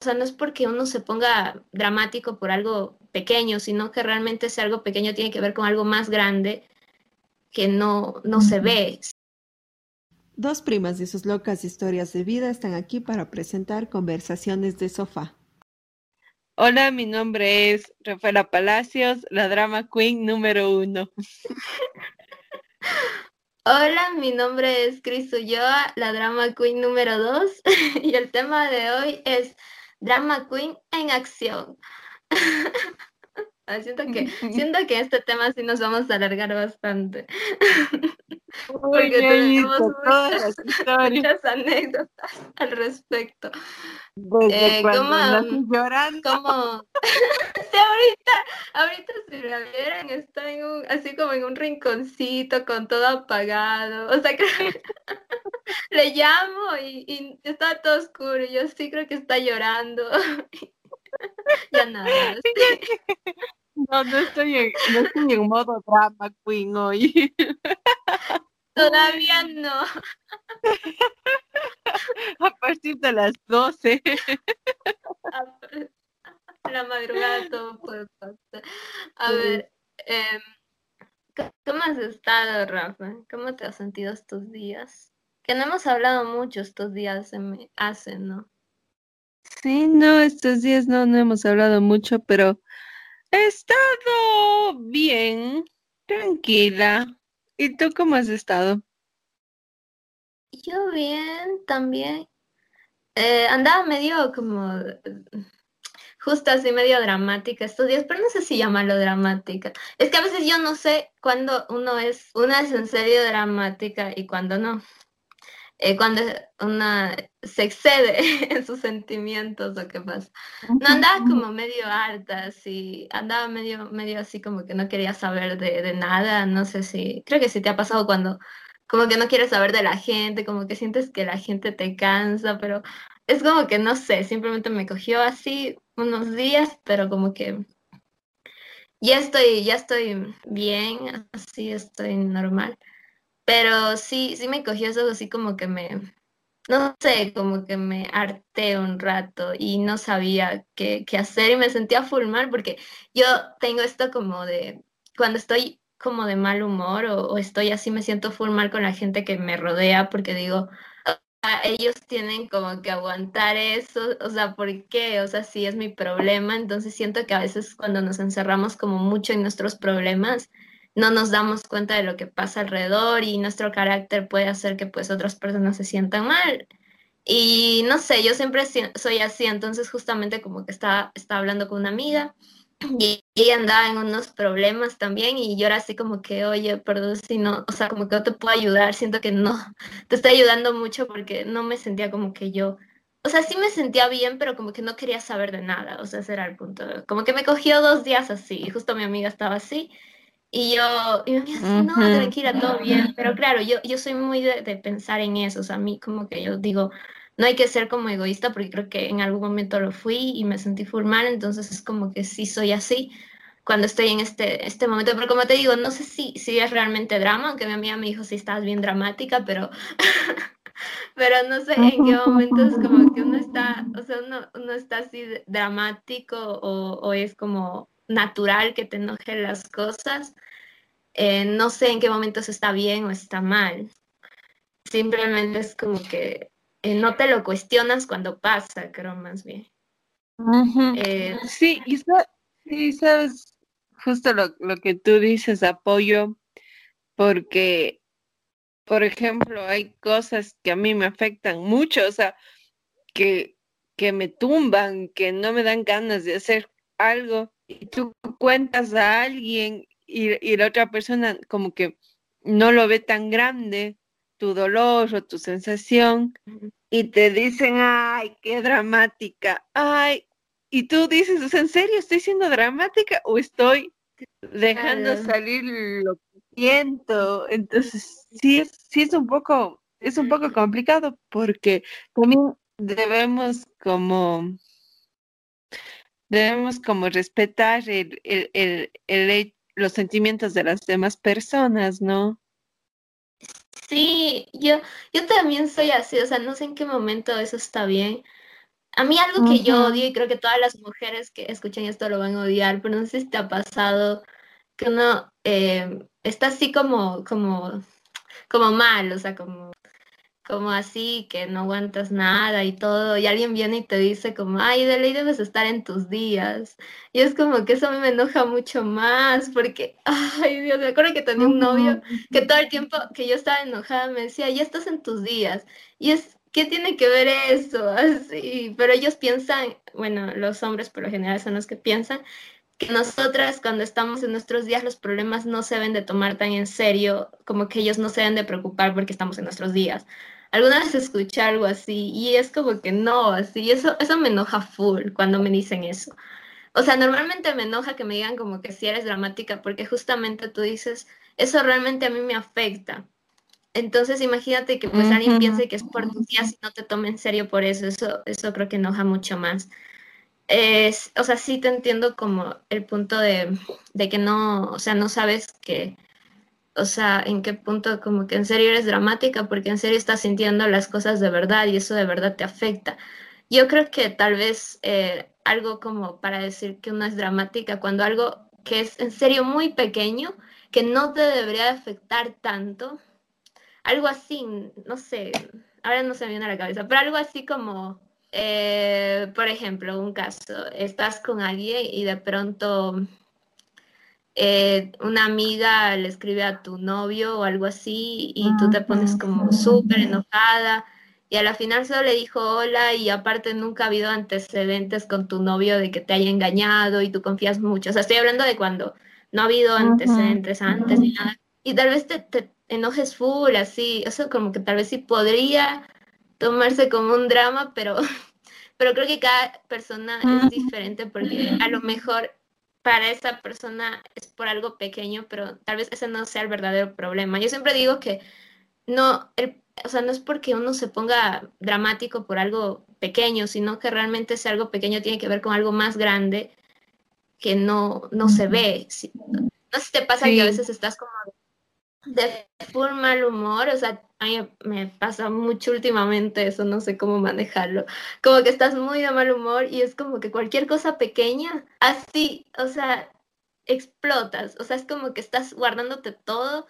o sea, no es porque uno se ponga dramático por algo pequeño, sino que realmente ese algo pequeño tiene que ver con algo más grande que no, no se ve. Dos primas y sus locas historias de vida están aquí para presentar conversaciones de sofá. Hola, mi nombre es Rafaela Palacios, la drama queen número uno. Hola, mi nombre es Cris Ulloa, la drama queen número dos, y el tema de hoy es drama queen en acción. Ah, siento que, siento que este tema sí nos vamos a alargar bastante. Porque tenemos muchas, anécdotas al respecto. Eh, ¿cómo, llorando. ¿cómo? sí, ahorita, ahorita si me vieran, está en un, así como en un rinconcito con todo apagado. O sea que le llamo y, y está todo oscuro. Yo sí creo que está llorando. ya nada. No, no estoy, en, no estoy en modo drama queen hoy. Todavía no. A partir de las 12. La madrugada todo puede pasar. A ver, eh, ¿cómo has estado, Rafa? ¿Cómo te has sentido estos días? Que no hemos hablado mucho estos días, se me hacen, ¿no? Sí, no, estos días no, no hemos hablado mucho, pero he estado bien, tranquila. ¿Y tú cómo has estado? Yo bien, también. Eh, andaba medio como, justo así medio dramática estos días, pero no sé si llamarlo dramática. Es que a veces yo no sé cuándo uno es, una es en serio dramática y cuándo no. Eh, cuando una se excede en sus sentimientos o qué pasa. No andaba como medio harta, así, andaba medio, medio así como que no quería saber de, de, nada, no sé si, creo que sí te ha pasado cuando como que no quieres saber de la gente, como que sientes que la gente te cansa, pero es como que no sé, simplemente me cogió así unos días, pero como que ya estoy, ya estoy bien, así estoy normal. Pero sí, sí me cogió eso así como que me, no sé, como que me harté un rato y no sabía qué, qué hacer y me sentía full mal porque yo tengo esto como de, cuando estoy como de mal humor o, o estoy así, me siento full mal con la gente que me rodea porque digo, ellos tienen como que aguantar eso, o sea, ¿por qué? O sea, sí es mi problema, entonces siento que a veces cuando nos encerramos como mucho en nuestros problemas, no nos damos cuenta de lo que pasa alrededor y nuestro carácter puede hacer que pues otras personas se sientan mal. Y no sé, yo siempre soy así, entonces justamente como que estaba, estaba hablando con una amiga y ella andaba en unos problemas también y yo era así como que, oye, perdón si no, o sea, como que no te puedo ayudar, siento que no, te estoy ayudando mucho porque no me sentía como que yo, o sea, sí me sentía bien, pero como que no quería saber de nada, o sea, ese era el punto, como que me cogió dos días así, y justo mi amiga estaba así y yo, y me decía, no, tranquila, todo bien. Pero claro, yo, yo soy muy de, de, pensar en eso. O sea, a mí como que yo digo, no hay que ser como egoísta porque creo que en algún momento lo fui y me sentí full mal. Entonces es como que sí soy así cuando estoy en este, este momento. Pero como te digo, no sé si, si es realmente drama, aunque mi amiga me dijo, sí, estás bien dramática, pero... pero no sé en qué momento es como que uno está, o sea, uno, uno está así dramático o, o es como natural que te enojen las cosas. Eh, no sé en qué momentos está bien o está mal. Simplemente es como que eh, no te lo cuestionas cuando pasa, creo más bien. eh, sí, y, sabes, justo lo, lo que tú dices, apoyo, porque, por ejemplo, hay cosas que a mí me afectan mucho, o sea, que, que me tumban, que no me dan ganas de hacer algo y tú cuentas a alguien y, la otra persona como que no lo ve tan grande, tu dolor o tu sensación, y te dicen, ay, qué dramática, ay, y tú dices, ¿en serio estoy siendo dramática o estoy dejando salir lo que siento? Entonces, sí es, sí es un poco, es un poco complicado porque también debemos como debemos como respetar el, el, el, los sentimientos de las demás personas, ¿no? Sí, yo, yo también soy así, o sea, no sé en qué momento eso está bien, A mí algo que yo odio y creo que todas las mujeres que escuchan esto lo van a odiar, pero no sé si te ha pasado que uno eh, está así como, como, como mal, o sea, como como así, que no aguantas nada y todo, y alguien viene y te dice como, ay, de ley debes estar en tus días. Y es como que eso a mí me enoja mucho más, porque, ay, Dios, me acuerdo que tenía un novio que todo el tiempo que yo estaba enojada me decía, ya estás en tus días. Y es, ¿qué tiene que ver eso? Así, pero ellos piensan, bueno, los hombres por lo general son los que piensan que nosotras cuando estamos en nuestros días los problemas no se deben de tomar tan en serio como que ellos no se deben de preocupar porque estamos en nuestros días alguna vez escuché algo así y es como que no, así, eso, eso me enoja full cuando me dicen eso. O sea, normalmente me enoja que me digan como que si eres dramática porque justamente tú dices, eso realmente a mí me afecta. Entonces imagínate que pues alguien piense que es por tus días y no te tome en serio por eso, eso, eso creo que enoja mucho más. Es, o sea, sí te entiendo como el punto de, de que no, o sea, no sabes que o sea, en qué punto como que en serio eres dramática, porque en serio estás sintiendo las cosas de verdad y eso de verdad te afecta. Yo creo que tal vez eh, algo como para decir que uno es dramática, cuando algo que es en serio muy pequeño, que no te debería afectar tanto, algo así, no sé, ahora no se me viene a la cabeza, pero algo así como, eh, por ejemplo, un caso, estás con alguien y de pronto eh, una amiga le escribe a tu novio o algo así y tú te pones como súper enojada y a la final solo le dijo hola y aparte nunca ha habido antecedentes con tu novio de que te haya engañado y tú confías mucho. O sea, estoy hablando de cuando no ha habido antecedentes antes ni nada. Y tal vez te, te enojes full, así. Eso como que tal vez sí podría tomarse como un drama, pero, pero creo que cada persona es diferente porque a lo mejor para esa persona es por algo pequeño, pero tal vez ese no sea el verdadero problema. Yo siempre digo que no, el, o sea, no es porque uno se ponga dramático por algo pequeño, sino que realmente ese algo pequeño tiene que ver con algo más grande que no, no se ve. No sé si te pasa que a veces estás como de full mal humor, o sea, a mí me pasa mucho últimamente eso, no sé cómo manejarlo. Como que estás muy de mal humor y es como que cualquier cosa pequeña, así, o sea, explotas, o sea, es como que estás guardándote todo.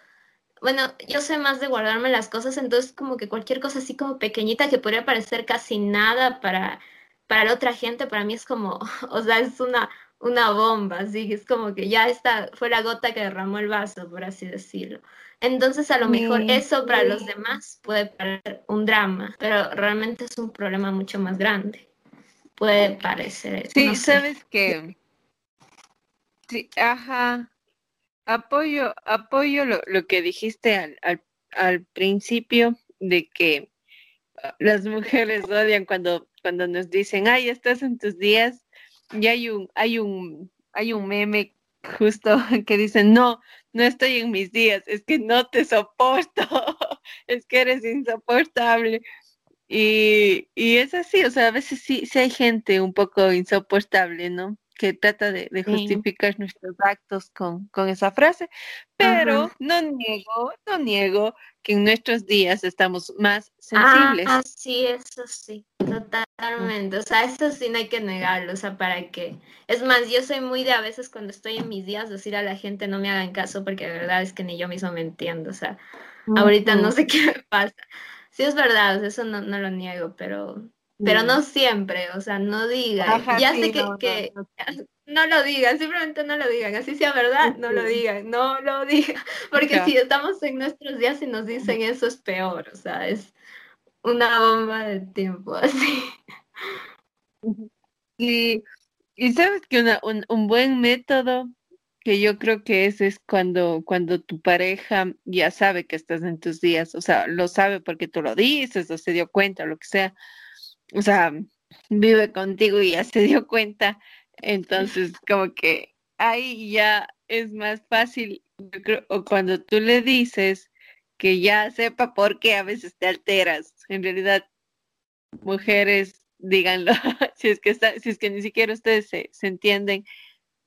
Bueno, yo sé más de guardarme las cosas, entonces como que cualquier cosa así como pequeñita que podría parecer casi nada para, para la otra gente, para mí es como, o sea, es una una bomba, así es como que ya esta fue la gota que derramó el vaso, por así decirlo. Entonces a lo mejor eso para los demás puede parecer un drama, pero realmente es un problema mucho más grande. Puede parecer. Sí, sabes que... Sí, ajá. Apoyo, apoyo lo, lo que dijiste al, al, al principio de que las mujeres odian cuando, cuando nos dicen, ay, estás en tus días y hay un, hay un, hay un meme justo que dice, no, no estoy en mis días, es que no te soporto, es que eres insoportable. Y, y es así, o sea, a veces sí, sí hay gente un poco insoportable, ¿no? Que trata de, justificar nuestros actos con, con, esa frase, pero no niego, no niego que en nuestros días estamos más sensibles. Ah, sí, eso sí, totalmente. O sea, eso sí no hay que negarlo, o sea, para qué. Es más, yo soy muy de a veces cuando estoy en mis días decir a la gente no me hagan caso porque de verdad es que ni yo mismo me entiendo, o sea, ahorita no sé qué me pasa. Sí es verdad, eso no, no lo niego, pero pero no siempre, o sea, no digan. ya sé que, no, lo digan, simplemente no lo digan, así sea verdad, no lo digan, no lo digan, porque si estamos en nuestros días y nos dicen eso es peor, o sea, es una bomba de tiempo así. Y, y sabes que una, un, un buen método que yo creo que ese es cuando, cuando tu pareja ya sabe que estás en tus días, o sea, lo sabe porque tú lo dices o se dio cuenta o lo que sea, o sea, vive contigo y ya se dio cuenta, entonces como que ahí ya es más fácil, yo creo, o cuando tú le dices que ya sepa por qué a veces te alteras, en realidad, mujeres, díganlo, si es que está, si es que ni siquiera ustedes se, se entienden,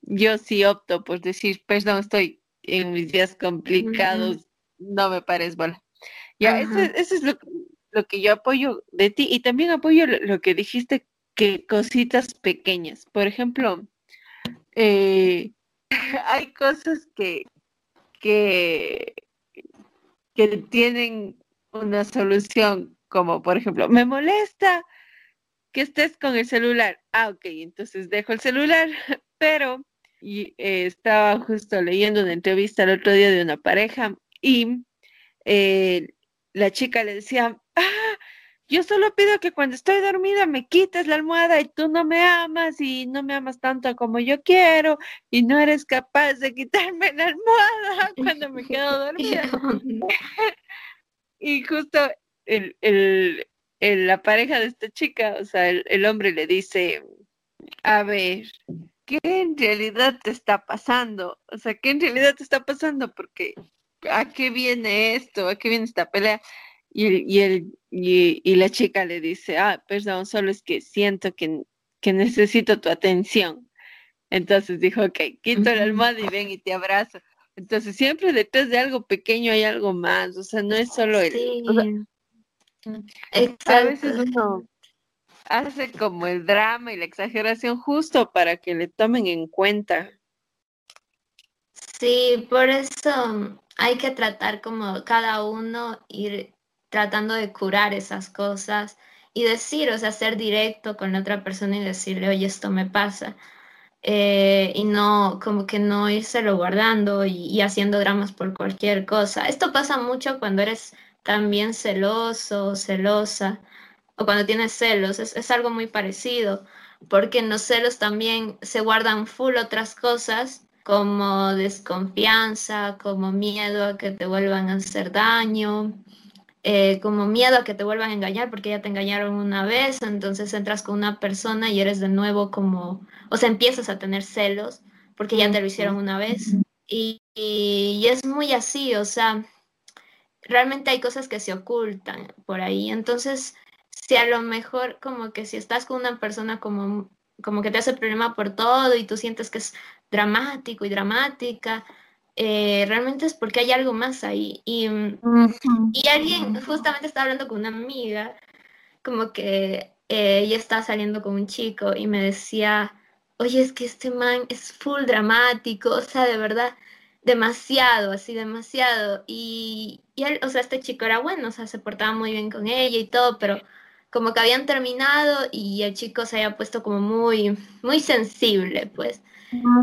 yo sí opto por decir, perdón, estoy en mis días complicados, no me pares bola. Ya, eso, eso, es lo, lo que yo apoyo de ti y también apoyo lo, que dijiste que cositas pequeñas. Por ejemplo, eh, hay cosas que, que, que tienen una solución, como por ejemplo, me molesta que estés con el celular. Ah, ok, entonces dejo el celular, pero y, eh, estaba justo leyendo una entrevista el otro día de una pareja y eh, la chica le decía, ah, yo solo pido que cuando estoy dormida me quites la almohada y tú no me amas y no me amas tanto como yo quiero y no eres capaz de quitarme la almohada cuando me quedo dormida. y justo el, el, la pareja de esta chica, o sea, el, hombre le dice, a ver, ¿qué en realidad te está pasando? O sea, ¿qué en realidad te está pasando? Porque ¿a qué viene esto? ¿A qué viene esta pelea? Y, y, y, la chica le dice, ah, perdón, solo es que siento que, que necesito tu atención. Entonces dijo, ok, quito la almohada y ven y te abrazo. Entonces siempre detrás de algo pequeño hay algo más, o sea, no es solo el... A veces uno hace como el drama y la exageración justo para que le tomen en cuenta. Sí, por eso hay que tratar como cada uno ir tratando de curar esas cosas y decir, o sea, ser directo con la otra persona y decirle, oye, esto me pasa. Eh, y no, como que no lo guardando y, haciendo dramas por cualquier cosa. Esto pasa mucho cuando eres también celoso, celosa, o cuando tienes celos, es, algo muy parecido, porque en los celos también se guardan full otras cosas como desconfianza, como miedo a que te vuelvan a hacer daño, eh, como miedo a que te vuelvan a engañar porque ya te engañaron una vez, entonces entras con una persona y eres de nuevo como, o sea, empiezas a tener celos porque ya te lo hicieron una vez. y es muy así, o sea, realmente hay cosas que se ocultan por ahí. Entonces, si a lo mejor como que si estás con una persona como, como que te hace problema por todo y tú sientes que es dramático y dramática, eh, realmente es porque hay algo más ahí. Y, y alguien justamente estaba hablando con una amiga, como que eh, ella estaba saliendo con un chico y me decía, oye, es que este man es full dramático, o sea, de verdad, demasiado, así demasiado. Y, y él, o sea, este chico era bueno, o sea, se portaba muy bien con ella y todo, pero como que habían terminado y el chico se había puesto como muy, muy sensible, pues.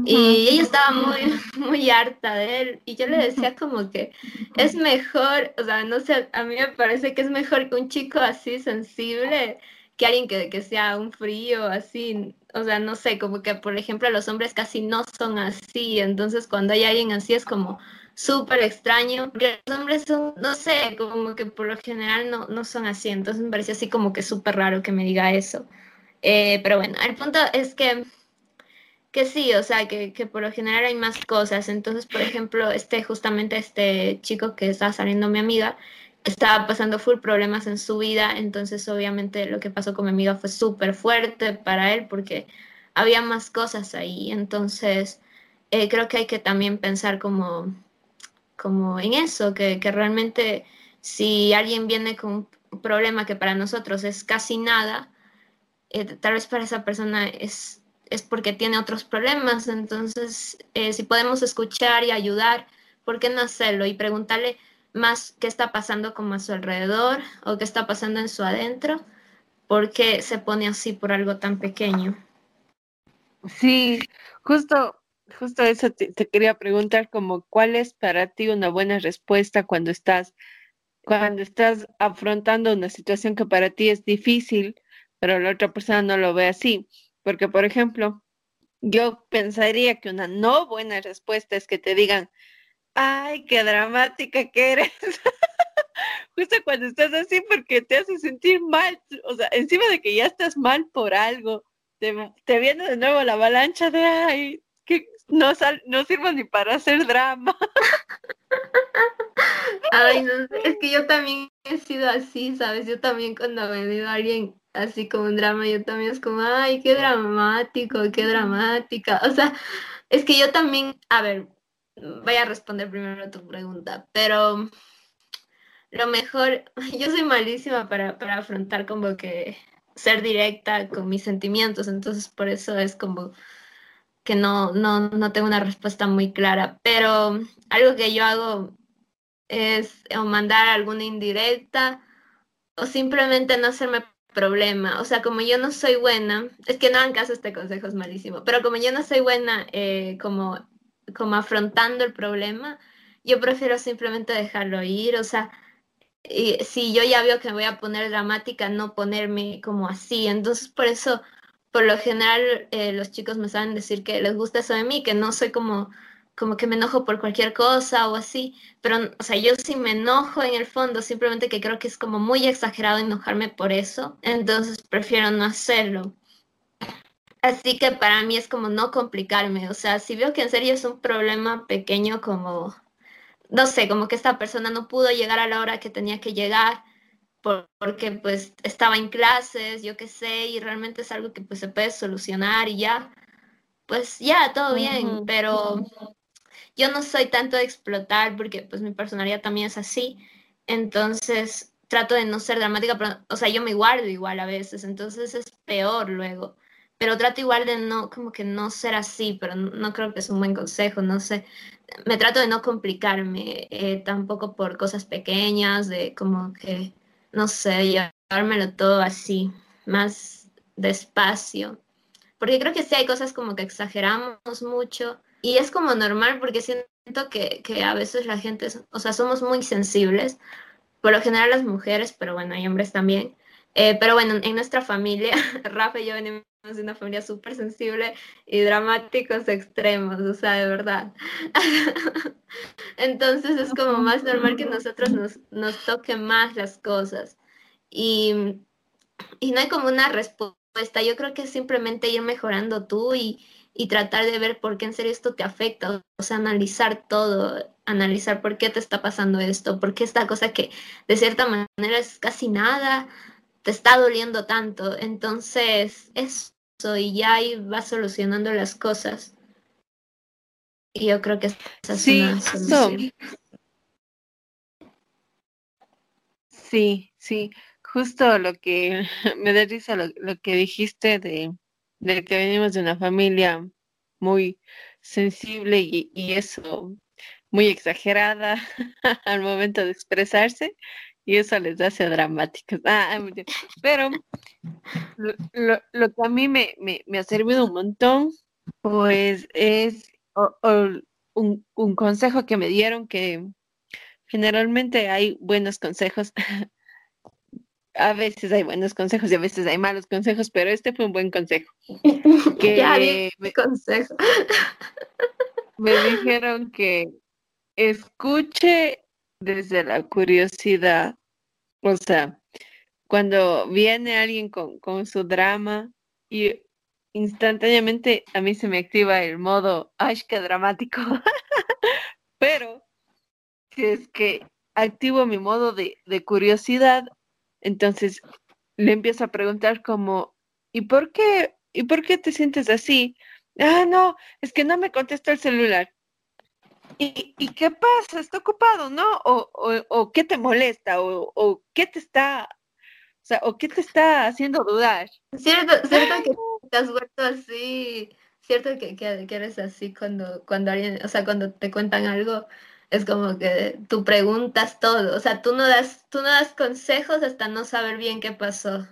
Y ella estaba muy, muy harta de él. Y yo le decía como que es mejor, o sea, no sé, a mí me parece que es mejor que un chico así sensible que alguien que, que sea un frío, así, o sea, no sé, como que por ejemplo los hombres casi no son así, entonces cuando hay alguien así es como súper extraño, porque los hombres son, no sé, como que por lo general no, no son así, entonces me parece así como que súper raro que me diga eso. Eh, pero bueno, el punto es que, que sí, o sea, que, que, por lo general hay más cosas, entonces, por ejemplo, este, justamente este chico que está saliendo mi amiga, estaba pasando full problemas en su vida, entonces obviamente lo que pasó con mi amiga fue súper fuerte para él porque había más cosas ahí, entonces eh, creo que hay que también pensar como, como en eso, que, que realmente si alguien viene con un problema que para nosotros es casi nada, eh, tal vez para esa persona es, es porque tiene otros problemas, entonces eh, si podemos escuchar y ayudar, ¿por qué no hacerlo? Y preguntarle más qué está pasando como a su alrededor o qué está pasando en su adentro, porque se pone así por algo tan pequeño. Sí, justo, justo eso te, quería preguntar, como cuál es para ti una buena respuesta cuando estás, cuando estás afrontando una situación que para ti es difícil, pero la otra persona no lo ve así. Porque, por ejemplo, yo pensaría que una no buena respuesta es que te digan, Ay, qué dramática que eres. Justo cuando estás así porque te hace sentir mal, o sea, encima de que ya estás mal por algo, te, viene de nuevo la avalancha de, ay, no, sal, no sirvo ni para hacer drama. Ay, no sé, es que yo también he sido así, ¿sabes? Yo también cuando ha venido alguien así como un drama, yo también es como, ay, qué dramático, qué dramática. O sea, es que yo también, a ver, voy a responder primero tu pregunta, pero lo mejor, yo soy malísima para, afrontar como que ser directa con mis sentimientos, entonces por eso es como que no, no, no tengo una respuesta muy clara, pero algo que yo hago es o mandar alguna indirecta o simplemente no hacerme problema. O sea, como yo no soy buena, es que no hagan caso, este consejo es malísimo, pero como yo no soy buena eh, como, como afrontando el problema, yo prefiero simplemente dejarlo ir. O sea, si yo ya veo que me voy a poner dramática, no ponerme como así. Entonces, por eso, por lo general, eh, los chicos me saben decir que les gusta eso de mí, que no soy como como que me enojo por cualquier cosa o así, pero, o sea, yo sí me enojo en el fondo, simplemente que creo que es como muy exagerado enojarme por eso, entonces prefiero no hacerlo. Así que para mí es como no complicarme, o sea, si veo que en serio es un problema pequeño como, no sé, como que esta persona no pudo llegar a la hora que tenía que llegar, porque pues estaba en clases, yo qué sé, y realmente es algo que pues se puede solucionar y ya, pues ya, todo bien, pero yo no soy tanto de explotar porque pues mi personalidad también es así, entonces trato de no ser dramática, pero, o sea, yo me guardo igual a veces, entonces es peor luego, pero trato igual de no, como que no ser así, pero no, creo que es un buen consejo, no sé, me trato de no complicarme eh, tampoco por cosas pequeñas, de como que, no sé, llevármelo todo así, más despacio, porque creo que sí hay cosas como que exageramos mucho y es como normal porque siento que, que a veces la gente, o sea, somos muy sensibles, por lo general las mujeres, pero bueno, hay hombres también. Eh, pero bueno, en nuestra familia, Rafa y yo venimos de una familia súper sensible y dramáticos extremos, o sea, de verdad. Entonces es como más normal que nosotros nos, nos toquen más las cosas. Y, y no hay como una respuesta, yo creo que es simplemente ir mejorando tú y, y tratar de ver por qué en serio esto te afecta, o sea, analizar todo, analizar por qué te está pasando esto, por qué esta cosa que de cierta manera es casi nada, te está doliendo tanto. Entonces, eso, y ya ahí vas solucionando las cosas. Y yo creo que es sí, Sí, sí, justo lo que me da risa lo que dijiste de de que venimos de una familia muy sensible y, eso muy exagerada al momento de expresarse y eso les hace dramáticos. Ah, pero lo, que a mí me, ha servido un montón, pues es un, un consejo que me dieron que generalmente hay buenos consejos a veces hay buenos consejos y a veces hay malos consejos, pero este fue un buen consejo. Que me, consejo. me dijeron que escuche desde la curiosidad, o sea, cuando viene alguien con, con su drama y instantáneamente a mí se me activa el modo, ¡ay, qué dramático! pero si es que activo mi modo de, de curiosidad, entonces le empiezo a preguntar como, ¿y por qué? ¿Y por qué te sientes así? Ah, no, es que no me contesta el celular. ¿Y, ¿Y, qué pasa? ¿Está ocupado, no? ¿O, o, o qué te molesta? ¿O, ¿O, qué te está, o sea, o qué te está haciendo dudar? Cierto, cierto que te has vuelto así, cierto que, que, que, eres así cuando, cuando alguien, o sea, cuando te cuentan algo es como que tú preguntas todo, o sea, tú no das, tú no das consejos hasta no saber bien qué pasó.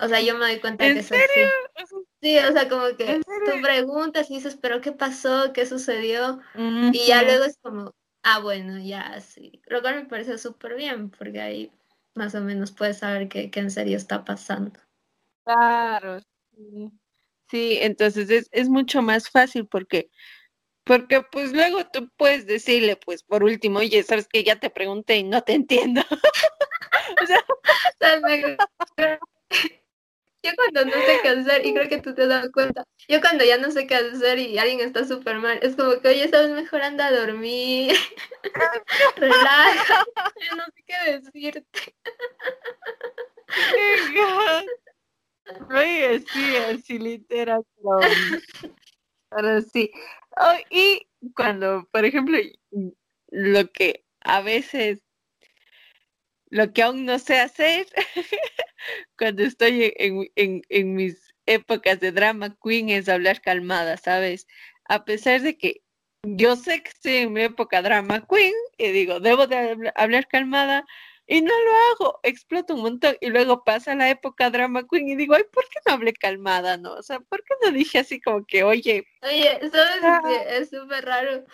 O sea, yo me doy cuenta que es así. Sí, o sea, como que tú preguntas y dices, pero ¿qué pasó? ¿Qué sucedió? Y ya luego es como, ah, bueno, ya, sí. Lo cual me parece súper bien, porque ahí más o menos puedes saber qué, qué en serio está pasando. Claro, sí. Sí, entonces es, es mucho más fácil porque porque pues luego tú puedes decirle, pues por último, oye, sabes que ya te pregunté y no te entiendo. o sea, yo cuando no sé qué hacer, y creo que tú te das cuenta, yo cuando ya no sé qué hacer y alguien está súper mal, es como que, oye, sabes, mejor anda a dormir, relaja, no sé qué decirte. Oye, sí, así literal. Pero sí, Oh, y cuando, por ejemplo, lo que a veces lo que aún no sé hacer cuando estoy en, mis épocas de drama queen es hablar calmada, ¿sabes? A pesar de que yo sé que estoy en mi época drama queen y digo, debo de hablar calmada y no lo hago, exploto un montón y luego pasa la época drama queen y digo, ay, ¿por qué no hablé calmada, no? O sea, ¿por qué no dije así como que, oye? Oye, ¿sabes ah. Es súper raro.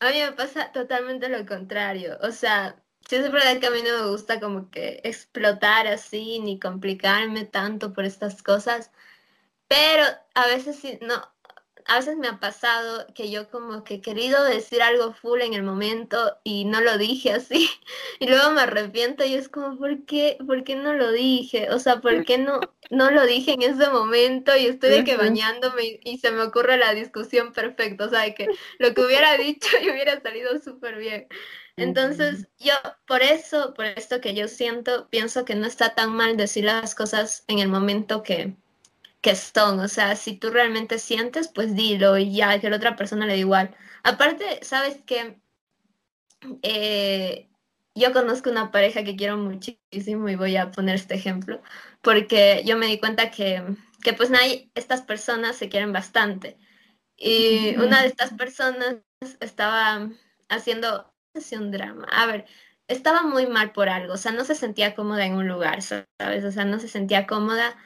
A mí me pasa totalmente lo contrario, o sea, Sí, es verdad que a mí no me gusta como que explotar así, ni complicarme tanto por estas cosas, pero a veces sí, no, a veces me ha pasado que yo como que he querido decir algo full en el momento y no lo dije así, y luego me arrepiento y es como, ¿por qué, ¿por qué no lo dije? O sea, ¿por qué no, no lo dije en ese momento y estoy de que bañándome y, se me ocurre la discusión perfecta, o sea, de que lo que hubiera dicho y hubiera salido súper bien. Entonces, yo por eso, por esto que yo siento, pienso que no está tan mal decir las cosas en el momento que, que son. O sea, si tú realmente sientes, pues dilo y ya, que la otra persona le da igual. Aparte, sabes que eh, yo conozco una pareja que quiero muchísimo y voy a poner este ejemplo, porque yo me di cuenta que, que pues nadie, estas personas se quieren bastante. Y una de estas personas estaba haciendo un drama. A ver, estaba muy mal por algo, o sea, no se sentía cómoda en un lugar, ¿sabes? O sea, no se sentía cómoda.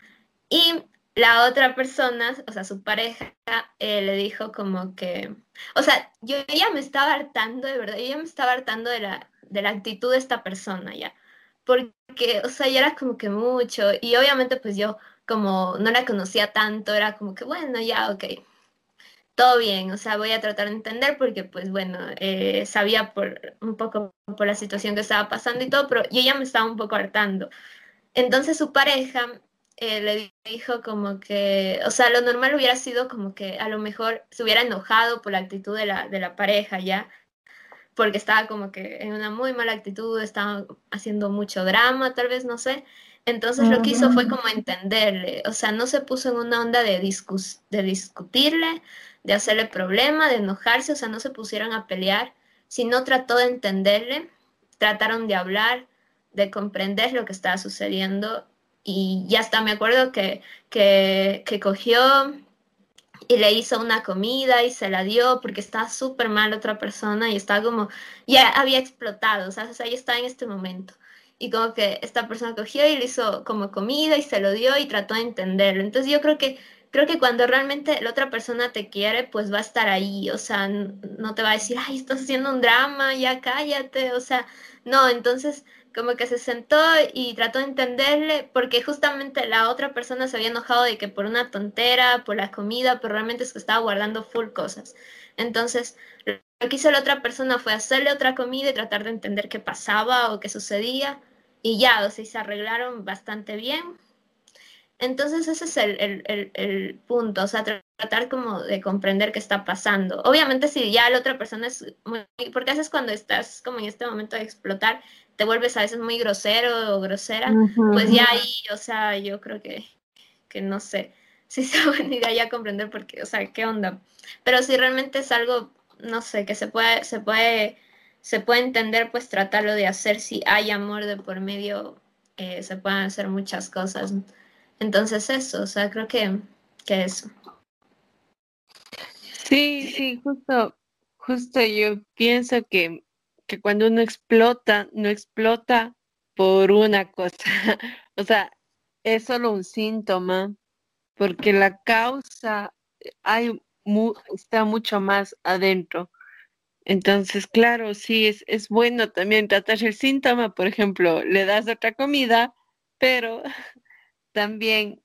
Y la otra persona, o sea, su pareja, eh, le dijo como que, o sea, yo ya me estaba hartando, de verdad, yo ya me estaba hartando de la, de la actitud de esta persona ya, porque, o sea, ya era como que mucho, y obviamente pues yo como no la conocía tanto, era como que, bueno, ya, ok, todo bien, o sea, voy a tratar de entender porque, pues bueno, eh, sabía por un poco por la situación que estaba pasando y todo, pero yo ya me estaba un poco hartando. Entonces su pareja eh, le dijo como que, o sea, lo normal hubiera sido como que a lo mejor se hubiera enojado por la actitud de la, de la pareja, ¿ya? Porque estaba como que en una muy mala actitud, estaba haciendo mucho drama, tal vez, no sé. Entonces lo que hizo fue como entenderle, o sea, no se puso en una onda de, discus de discutirle, de hacerle problema, de enojarse, o sea, no se pusieron a pelear, sino trató de entenderle, trataron de hablar, de comprender lo que estaba sucediendo y ya hasta me acuerdo que, que, que cogió y le hizo una comida y se la dio porque estaba súper mal otra persona y estaba como, ya había explotado, o sea, o sea, ya estaba en este momento. Y como que esta persona cogió y le hizo como comida y se lo dio y trató de entenderlo. Entonces yo creo que creo que cuando realmente la otra persona te quiere, pues va a estar ahí, o sea, no te va a decir, ay, estás haciendo un drama, ya cállate, o sea, no, entonces como que se sentó y trató de entenderle, porque justamente la otra persona se había enojado de que por una tontera, por la comida, pero realmente es que estaba guardando full cosas. Entonces, lo que hizo la otra persona fue hacerle otra comida y tratar de entender qué pasaba o qué sucedía, y ya, o sea, se arreglaron bastante bien entonces ese es el, punto, o sea, tratar como de comprender qué está pasando. Obviamente si ya la otra persona es muy, porque a veces cuando estás como en este momento de explotar, te vuelves a veces muy grosero o grosera, pues ya ahí, o sea, yo creo que, que no sé, si se buena idea ya comprender porque, o sea, qué onda. Pero si realmente es algo, no sé, que se puede, se puede, se puede entender, pues tratarlo de hacer si hay amor de por medio, eh, se pueden hacer muchas cosas. Entonces eso, o sea, creo que, que eso. Sí, sí, justo, justo yo pienso que, que cuando uno explota, no explota por una cosa. o sea, es solo un síntoma, porque la causa hay está mucho más adentro. Entonces, claro, sí, es, es bueno también tratar el síntoma, por ejemplo, le das otra comida, pero también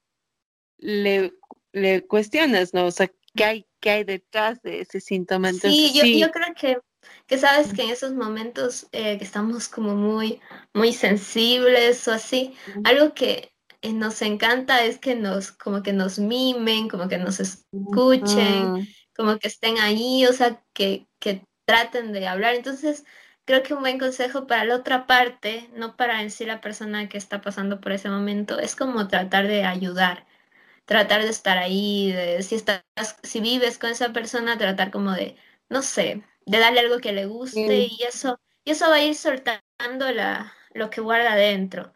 le, le cuestionas, ¿no? O sea, ¿qué hay, qué hay detrás de ese síntoma? sí, yo, yo creo que, que sabes que en esos momentos eh, que estamos como muy, muy sensibles o así, algo que eh, nos encanta es que nos, como que nos mimen, como que nos escuchen, como que estén ahí, o sea, que, que traten de hablar. Entonces, creo que un buen consejo para la otra parte, no para en sí la persona que está pasando por ese momento, es como tratar de ayudar, tratar de estar ahí, de, si estás, si vives con esa persona, tratar como de, no sé, de darle algo que le guste y eso, y eso va a ir soltando la, lo que guarda dentro.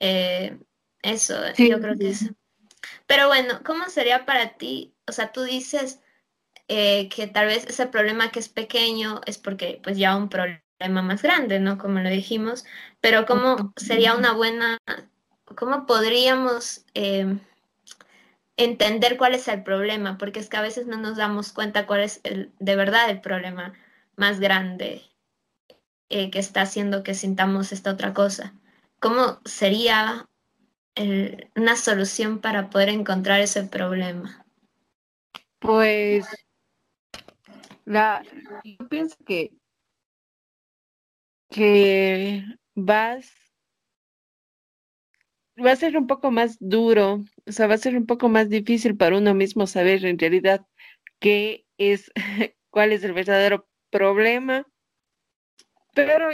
Eh, eso, yo creo que es. Pero bueno, ¿cómo sería para ti? O sea, tú dices eh, que tal vez ese problema que es pequeño es porque pues ya un problema más grande, ¿no? Como lo dijimos, pero ¿cómo sería una buena, cómo podríamos eh, entender cuál es el problema? Porque es que a veces no nos damos cuenta cuál es el, de verdad el problema más grande eh, que está haciendo que sintamos esta otra cosa. ¿Cómo sería una solución para poder encontrar ese problema? Pues yo pienso que, que vas, va a ser un poco más duro, o sea, va a ser un poco más difícil para uno mismo saber en realidad qué es, cuál es el verdadero problema, pero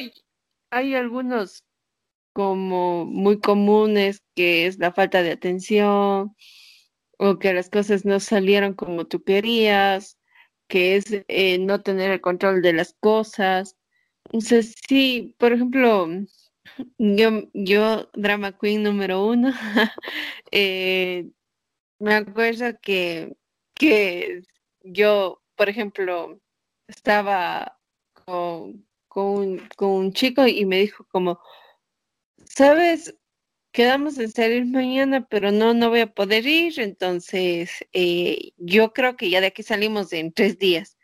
hay algunos como muy comunes que es la falta de atención o que las cosas no salieron como tú querías que es eh, no tener el control de las cosas. Entonces, sí, por ejemplo, yo, yo drama queen número uno, eh, me acuerdo que, que yo, por ejemplo, estaba con, con, con un chico y me dijo como, ¿sabes? quedamos en salir mañana, pero no, no voy a poder ir, entonces eh, yo creo que ya de aquí salimos en tres días.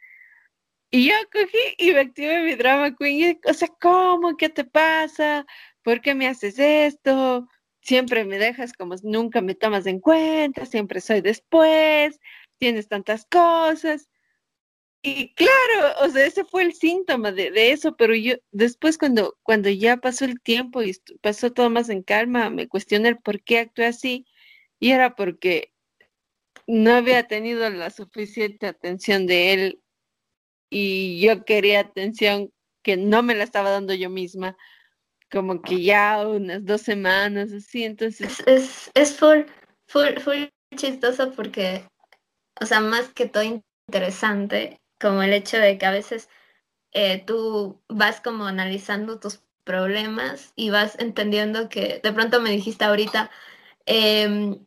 Y yo cogí y me activé mi drama queen. o sea, ¿cómo? ¿Qué te pasa? ¿Por qué me haces esto? Siempre me dejas como nunca me tomas en cuenta, siempre soy después, tienes tantas cosas. Y claro, o sea, ese fue el síntoma de, eso, pero yo después cuando, cuando ya pasó el tiempo y pasó todo más en calma, me cuestioné el por qué actué así y era porque no había tenido la suficiente atención de él y yo quería atención que no me la estaba dando yo misma, como que ya unas dos semanas, así, entonces... Es, es full, full, full chistoso porque, o sea, más que todo interesante, como el hecho de que a veces eh, tú vas como analizando tus problemas y vas entendiendo que de pronto me dijiste ahorita, em,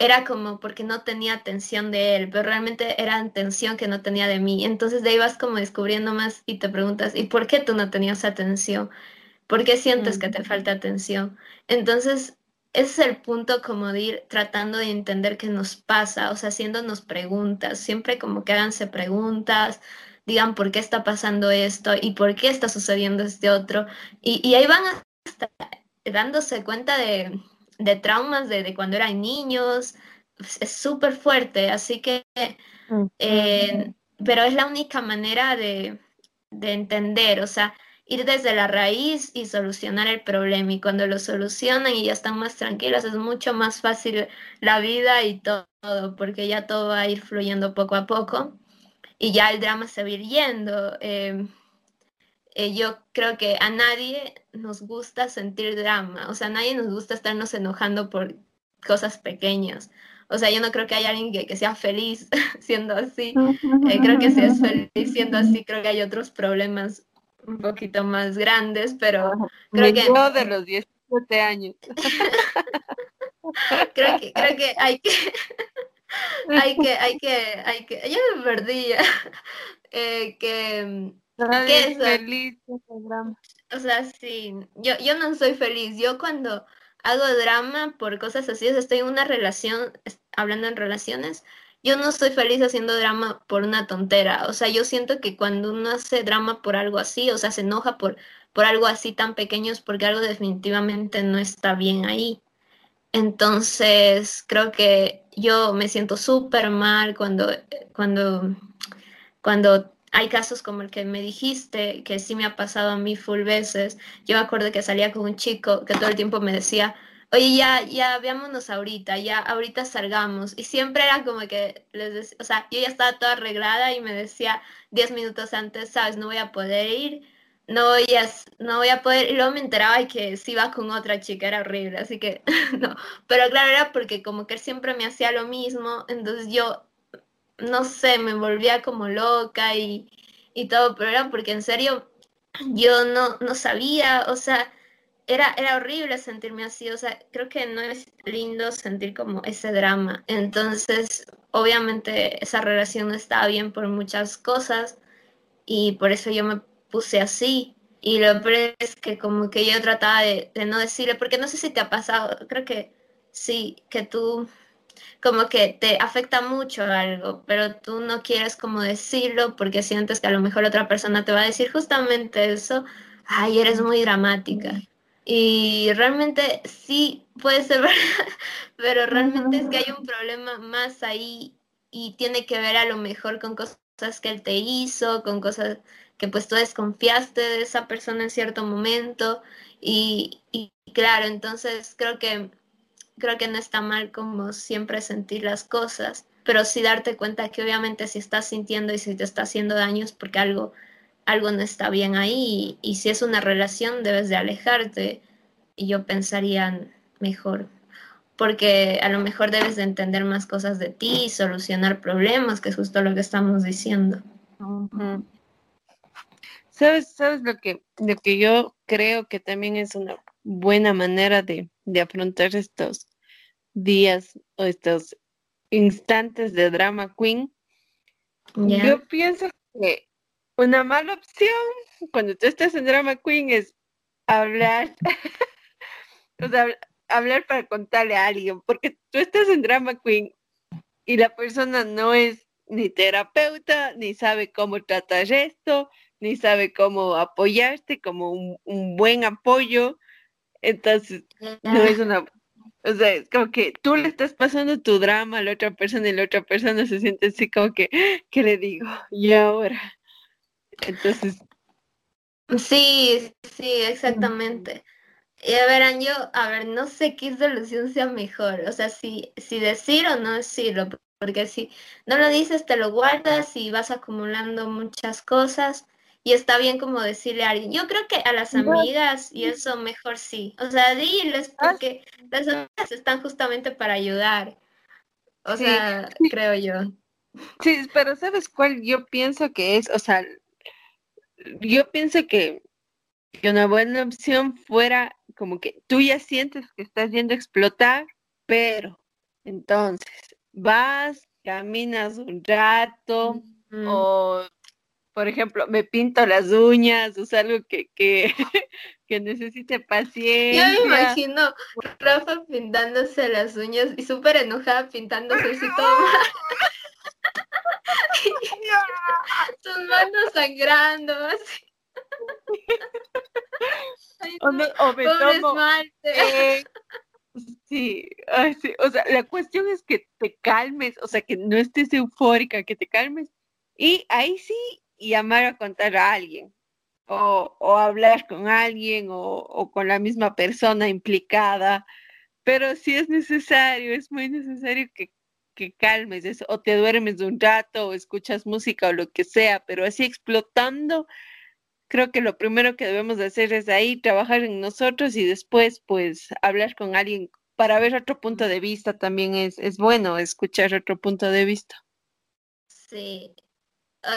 era como porque no tenía atención de él, pero realmente era atención que no tenía de mí. Entonces de ahí vas como descubriendo más y te preguntas, ¿y por qué tú no tenías atención? ¿Por qué sientes que te falta atención? Entonces, ese es el punto como de ir tratando de entender qué nos pasa, o sea, haciéndonos preguntas, siempre como que háganse preguntas, digan por qué está pasando esto y por qué está sucediendo este otro. Y, ahí van hasta dándose cuenta de, traumas de, cuando eran niños. Es súper fuerte, así que, eh, pero es la única manera de, de entender, o sea, ir desde la raíz y solucionar el problema. Y cuando lo solucionan y ya están más tranquilos, es mucho más fácil la vida y todo, porque ya todo va a ir fluyendo poco a poco y ya el drama se va a ir yendo. Em, eh, yo creo que a nadie nos gusta sentir drama, o sea, a nadie nos gusta estarnos enojando por cosas pequeñas. O sea, yo no creo que haya alguien que, sea feliz siendo así. Eh, creo que si es feliz siendo así, creo que hay otros problemas un poquito más grandes, pero creo que... Yo de los 17 años. creo que, creo que hay que... hay que, hay que, hay que, yo me perdí eh, que, que feliz o sea, sí, yo, yo no soy feliz, yo cuando hago drama por cosas así, estoy en una relación, hablando en relaciones, yo no estoy feliz haciendo drama por una tontera. O sea, yo siento que cuando uno hace drama por algo así, o sea, se enoja por, por algo así tan pequeño es porque algo definitivamente no está bien ahí. Entonces, creo que yo me siento súper mal cuando, cuando, cuando hay casos como el que me dijiste, que sí me ha pasado a mí full veces. Yo me acuerdo que salía con un chico que todo el tiempo me decía, oye, ya, ya veámonos ahorita, ya ahorita salgamos. Y siempre era como que les decía, o sea, yo ya estaba toda arreglada y me decía diez minutos antes, sabes, no voy a poder ir, no voy a, no voy a poder, y luego me enteraba que si iba con otra chica, era horrible, así que no. Pero claro, era porque como que él siempre me hacía lo mismo, entonces yo, no sé, me volvía como loca y, y todo, pero era porque en serio yo no, no sabía, o sea, era, era horrible sentirme así, o sea, creo que no es lindo sentir como ese drama. Entonces, obviamente esa relación no estaba bien por muchas cosas y por eso yo me puse así. Y lo peor es que como que yo trataba de, de no decirle, porque no sé si te ha pasado, creo que sí, que tú como que te afecta mucho algo, pero tú no quieres como decirlo porque sientes que a lo mejor otra persona te va a decir justamente eso, ay, eres muy dramática. Y realmente sí puede ser verdad, pero realmente es que hay un problema más ahí y tiene que ver a lo mejor con cosas que él te hizo, con cosas que pues tú desconfiaste de esa persona en cierto momento y, y claro, entonces creo que creo que no está mal como siempre sentir las cosas, pero sí darte cuenta que obviamente si estás sintiendo y si te está haciendo daños porque algo, algo no está bien ahí y, si es una relación debes de alejarte y yo pensaría mejor porque a lo mejor debes de entender más cosas de ti y solucionar problemas, que es justo lo que estamos diciendo. ¿Sabes, sabes lo que, lo que yo creo que también es una buena manera de, de afrontar estos días o estos instantes de drama queen, yo pienso que una mala opción cuando tú estás en drama queen es hablar, o sea, hablar para contarle a alguien, porque tú estás en drama queen y la persona no es ni terapeuta, ni sabe cómo tratar esto, ni sabe cómo apoyarte como un, un buen apoyo. Entonces, no es una o sea, es como que tú le estás pasando tu drama a la otra persona y la otra persona se siente así como que, ¿qué le digo? Y ahora. Entonces. Sí, sí, exactamente. Y a ver, yo, a ver, no sé qué solución sea mejor. O sea, si, si decir o no decirlo. Porque si no lo dices, te lo guardas y vas acumulando muchas cosas y está bien como decirle a alguien. Yo creo que a las amigas y eso mejor sí. O sea, diles ah. porque las amigas están justamente para ayudar. O sea, creo yo. Sí, pero ¿sabes cuál yo pienso que es? O sea, yo pienso que, que una buena opción fuera como que tú ya sientes que estás yendo a explotar, pero entonces vas, caminas un rato o por ejemplo, me pinto las uñas, o sea, algo que, que, que necesite paciencia. Yo me imagino Rafa pintándose las uñas y súper enojada pintándose así todo Sus manos sangrando, así. o, me, o me tomo, eh, sí, sí, o sea, la cuestión es que te calmes, o sea, que no estés eufórica, que te calmes. Y ahí sí, y llamar a contar a alguien o, o hablar con alguien o, o, con la misma persona implicada. Pero si es necesario, es muy necesario que, que calmes eso, o te duermes un rato o escuchas música o lo que sea, pero así explotando, creo que lo primero que debemos de hacer es ahí trabajar en nosotros y después pues hablar con alguien para ver otro punto de vista también es, es bueno escuchar otro punto de vista. Sí,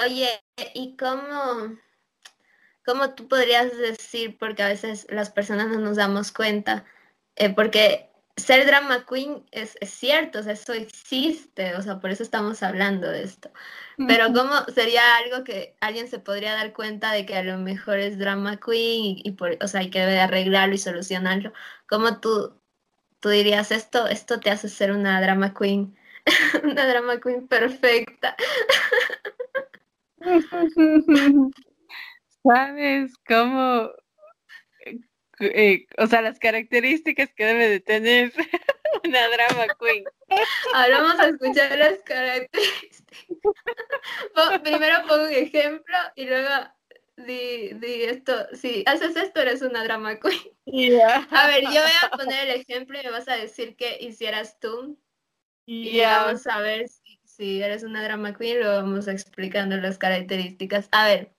Oye, ¿y cómo, cómo tú podrías decir, porque a veces las personas no nos damos cuenta, eh, porque ser drama queen es, es, cierto, o sea, eso existe, o sea, por eso estamos hablando de esto. Pero ¿cómo sería algo que alguien se podría dar cuenta de que a lo mejor es drama queen y, por, o sea, hay que arreglarlo y solucionarlo? ¿Cómo tú, tú dirías esto, esto te hace ser una drama queen, una drama queen perfecta? ¿Sabes cómo? Eh, o sea, las características que debe de tener una drama queen. Ahora vamos a escuchar las características. Primero pongo un ejemplo y luego di, di, esto. Si haces esto, eres una drama queen. A ver, yo voy a poner el ejemplo y me vas a decir qué hicieras tú. Y vamos a ver si eres una drama queen, lo vamos explicando las características. A ver,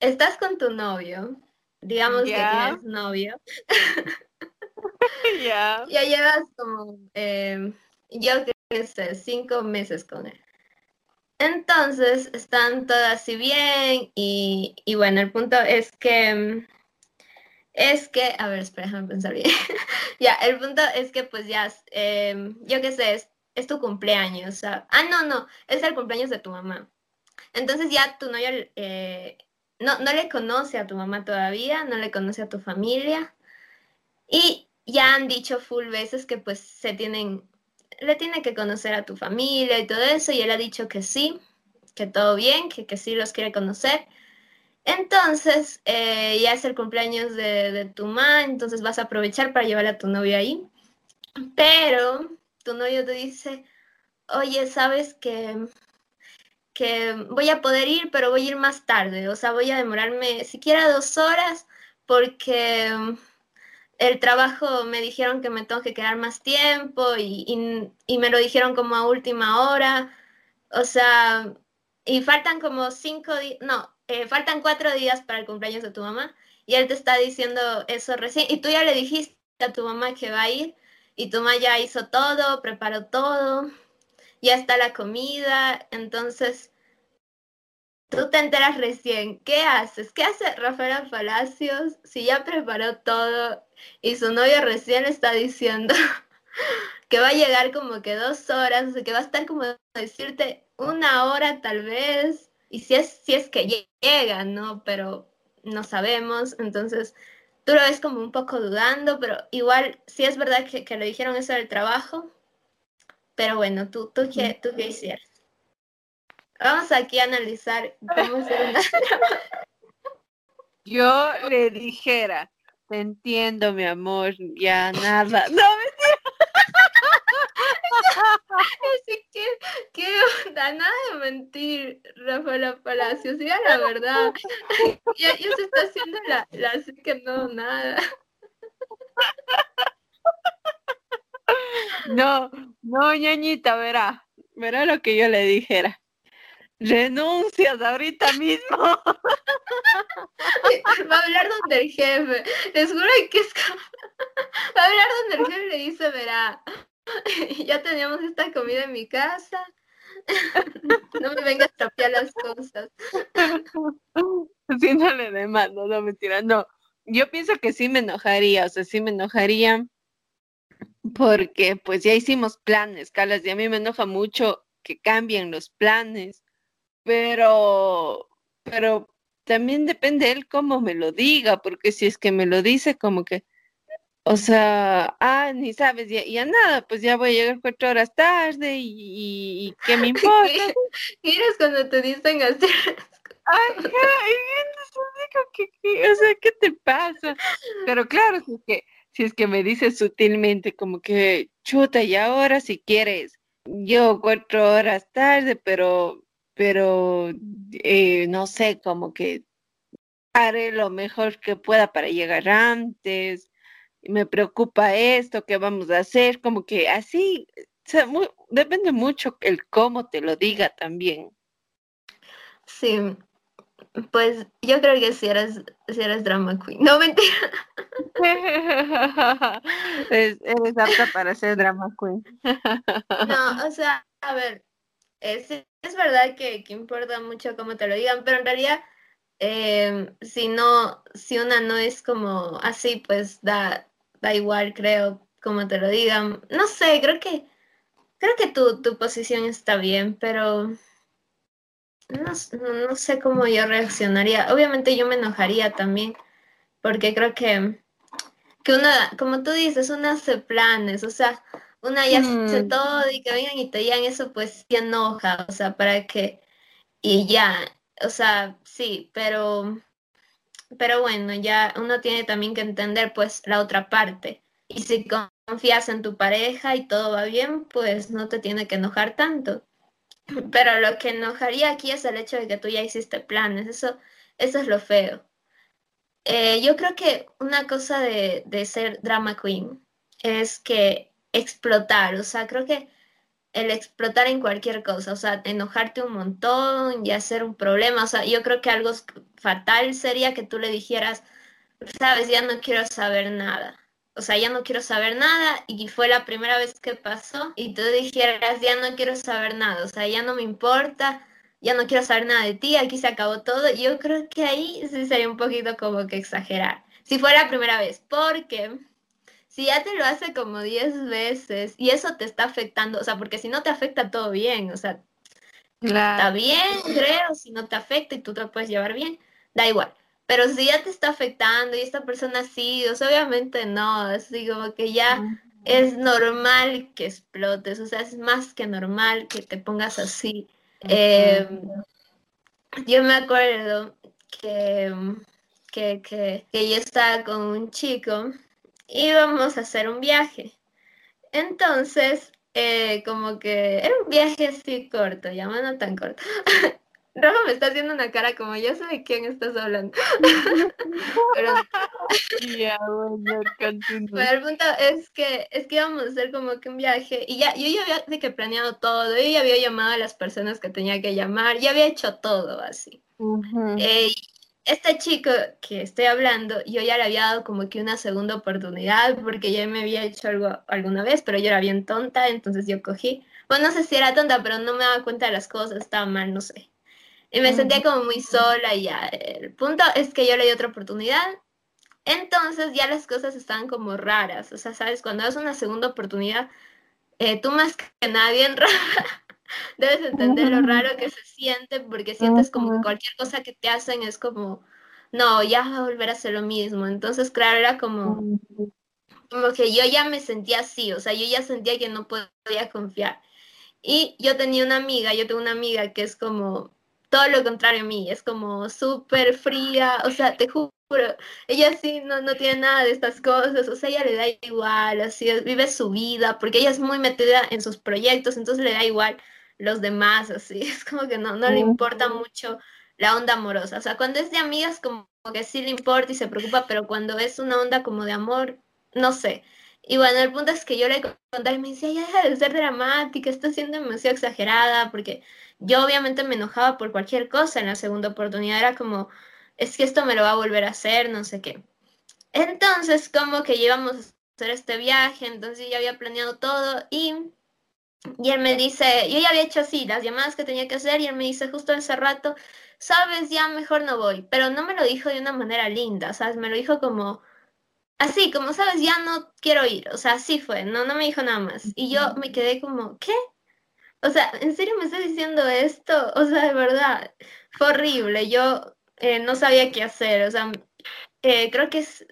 estás con tu novio, digamos que tienes novio. Ya. Ya llevas como, eh, yo qué sé, cinco meses con él. Entonces, están todas así bien y, y bueno, el punto es que es que, a ver, espera, déjame pensar bien. ya, el punto es que pues ya, em, yo qué sé, es, tu cumpleaños. ah, no, no, es el cumpleaños de tu mamá. Entonces ya tu novio eh, no, no le conoce a tu mamá todavía, no le conoce a tu familia. Y ya han dicho full veces que pues se tienen, le tiene que conocer a tu familia y todo eso, y él ha dicho que sí, que todo bien, que, que sí los quiere conocer. Entonces, eh, ya es el cumpleaños de, tu mamá, entonces vas a aprovechar para llevar a tu novio ahí. Pero tu novio te dice, oye, sabes que, que voy a poder ir, pero voy a ir más tarde. O sea, voy a demorarme siquiera dos horas porque el trabajo me dijeron que me tengo que quedar más tiempo y, y me lo dijeron como a última hora. O sea, y faltan como cinco días, no, eh, faltan cuatro días para el cumpleaños de tu mamá y él te está diciendo eso recién y tú ya le dijiste a tu mamá que va a ir y tu mamá ya hizo todo, preparó todo, ya está la comida, entonces tú te enteras recién, ¿qué haces? ¿Qué hace Rafaela Palacios si ya preparó todo y su novio recién está diciendo que va a llegar como que dos horas, o que va a estar como decirte una hora tal vez? y si es, si es que llega, ¿no? Pero no sabemos, entonces tú lo ves como un poco dudando, pero igual sí es verdad que, que le dijeron eso del trabajo, pero bueno, tú, tú, qué, tú qué hicieras. Vamos aquí a analizar cómo hacer una Yo le dijera, te entiendo, mi amor, ya nada. No, mentira. Así que, ¿qué onda? Nada de mentir, Rafaela Palacios, ya la verdad. ya, se está haciendo la, la así que no, nada. No, no, ñañita, verá, verá lo que yo le dijera. Renuncias ahorita mismo. Va a hablar donde el jefe. Les juro que es Va a hablar donde el jefe le dice, verá, ya teníamos esta comida en mi casa. no me vengas a trapear las cosas. Haciéndole de mano, no mentira, no. Yo pienso que sí me enojaría, o sea, sí me enojaría porque pues ya hicimos planes, Calas, y a mí me enoja mucho que cambien los planes, pero, pero también depende él cómo me lo diga, porque si es que me lo dice como que, o sea, ah, ni sabes, ya, ya nada, pues ya voy a llegar cuatro horas tarde y, y ¿qué me importa? Miras cuando te dicen hacer Ay, que, que, o sea, ¿qué te pasa? Pero claro, si es que, si es que me dices sutilmente como que, chuta, y ahora si quieres, yo cuatro horas tarde, pero, pero, eh, no sé, como que haré lo mejor que pueda para llegar antes, me preocupa esto, ¿qué vamos a hacer? Como que así, depende mucho el cómo te lo diga también. Sí, pues yo creo que si eres, si eres drama queen. No, mentira. eres, apta para ser drama queen. no, o sea, a ver, es, es verdad que, que, importa mucho cómo te lo digan, pero en realidad, eh, si no, si una no es como así, pues da, da igual, creo, como te lo digan. No sé, creo que creo que tu, tu posición está bien, pero no, no, sé cómo yo reaccionaría. Obviamente yo me enojaría también, porque creo que, que una, como tú dices, una hace planes, o sea, una ya hace mm. todo y que vengan y te digan eso, pues se enoja, o sea, para que, y ya, o sea, sí, pero pero bueno, ya uno tiene también que entender pues la otra parte. Y si confías en tu pareja y todo va bien, pues no te tiene que enojar tanto. Pero lo que enojaría aquí es el hecho de que tú ya hiciste planes. Eso, eso es lo feo. Eh, yo creo que una cosa de, de ser drama queen es que explotar, o sea, creo que el explotar en cualquier cosa, o sea, enojarte un montón y hacer un problema, o sea, yo creo que algo fatal sería que tú le dijeras, sabes, ya no quiero saber nada, o sea, ya no quiero saber nada y fue la primera vez que pasó y tú dijeras, ya no quiero saber nada, o sea, ya no me importa, ya no quiero saber nada de ti, aquí se acabó todo, yo creo que ahí sí sería un poquito como que exagerar. si fue la primera vez, porque si ya te lo hace como 10 veces y eso te está afectando, o sea, porque si no te afecta todo bien, o sea, está bien, creo, si no te afecta y tú te puedes llevar bien, da igual. Pero si ya te está afectando y esta persona sí, o sea, obviamente no, así como que ya es normal que explotes, o sea, es más que normal que te pongas así. Em, yo me acuerdo que, que, que, que yo estaba con un chico, íbamos a hacer un viaje. Entonces, eh, como que era un viaje así corto, ya no tan corto. Rafa me está haciendo una cara como yo sé de quién estás hablando. Pero ya, bueno, el punto es que es que íbamos a hacer como que un viaje y ya yo ya había de que planeado todo, yo ya había llamado a las personas que tenía que llamar, ya había hecho todo así. Eh, este chico que estoy hablando, yo ya le había dado como que una segunda oportunidad porque ya me había hecho algo alguna vez, pero yo era bien tonta, entonces yo cogí. Bueno, no sé si era tonta, pero no me daba cuenta de las cosas, estaba mal, no sé. Y me sentía como muy sola y ya. El punto es que yo le di otra oportunidad. Entonces ya las cosas estaban como raras. O sea, sabes, cuando das una segunda oportunidad, eh, tú más que nadie en debes entender lo raro que se siente porque sientes como que cualquier cosa que te hacen es como, no, ya va a volver a hacer lo mismo. Entonces, claro, era como, como que yo ya me sentía así, o sea, yo ya sentía que no podía confiar. Y yo tenía una amiga, yo tengo una amiga que es como, todo lo contrario a mí, es como súper fría, o sea, te juro, ella sí no, no tiene nada de estas cosas, o sea, ella le da igual, así, vive su vida, porque ella es muy metida en sus proyectos, entonces le da igual los demás, así, es como que no, no le importa mucho la onda amorosa, o sea, cuando es de amigas como que sí le importa y se preocupa, pero cuando es una onda como de amor, no sé. Y bueno, el punto es que yo le conté y me decía, ya deja de ser dramática, está siendo demasiado exagerada, porque yo obviamente me enojaba por cualquier cosa en la segunda oportunidad, era como, es que esto me lo va a volver a hacer, no sé qué. Entonces, como que llevamos a hacer este viaje, entonces ya había planeado todo y, y él me dice, yo ya había hecho así las llamadas que tenía que hacer y él me dice justo ese rato, sabes, ya mejor no voy, pero no me lo dijo de una manera linda, ¿sabes? Me lo dijo como, así, como sabes, ya no quiero ir, o sea, así fue, no, no me dijo nada más. Y yo me quedé como, ¿qué? O sea, ¿en serio me estás diciendo esto? O sea, de verdad, fue horrible. Yo eh, no sabía qué hacer. O sea, eh, creo que es,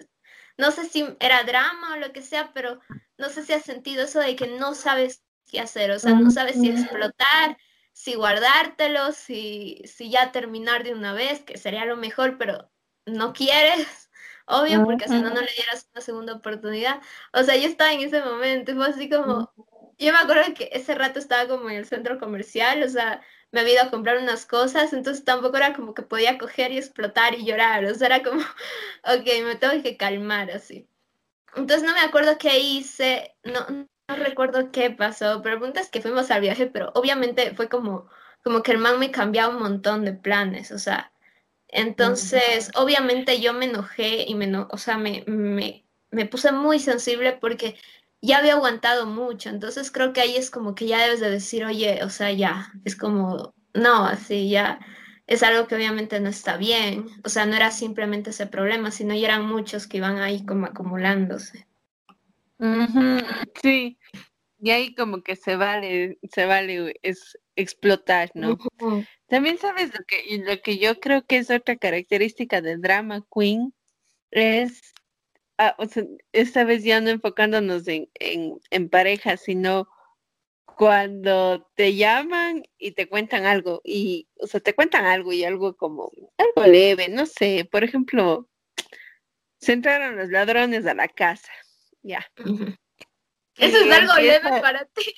no sé si era drama o lo que sea, pero no sé si has sentido eso de que no sabes qué hacer. O sea, no sabes si explotar, si guardártelo, si, si ya terminar de una vez, que sería lo mejor, pero no quieres. Obvio, porque si no, no le dieras una segunda oportunidad. O sea, yo estaba en ese momento, fue así como, yo me acuerdo que ese rato estaba como en el centro comercial, o sea, me había ido a comprar unas cosas, entonces tampoco era como que podía coger y explotar y llorar, o sea, era como, ok, me tengo que calmar así. Entonces no me acuerdo qué hice, no, no recuerdo qué pasó, pero el punto es que fuimos al viaje, pero obviamente fue como, como que el man me cambiaba un montón de planes, o sea, entonces obviamente yo me enojé y me, no, o sea, me, me, me puse muy sensible porque ya había aguantado mucho, entonces creo que ahí es como que ya debes de decir, oye, o sea, ya, es como, no, así ya es algo que obviamente no está bien, o sea, no era simplemente ese problema, sino ya eran muchos que iban ahí como acumulándose. Sí, y ahí como que se vale, se vale es explotar, ¿no? También sabes lo que, lo que yo creo que es otra característica del drama queen, es Ah, esta vez ya no enfocándonos en, en, pareja, sino cuando te llaman y te cuentan algo, y, o sea, te cuentan algo y algo como, algo leve, no sé, por ejemplo, se entraron los ladrones a la casa, ya. Eso es algo leve para ti.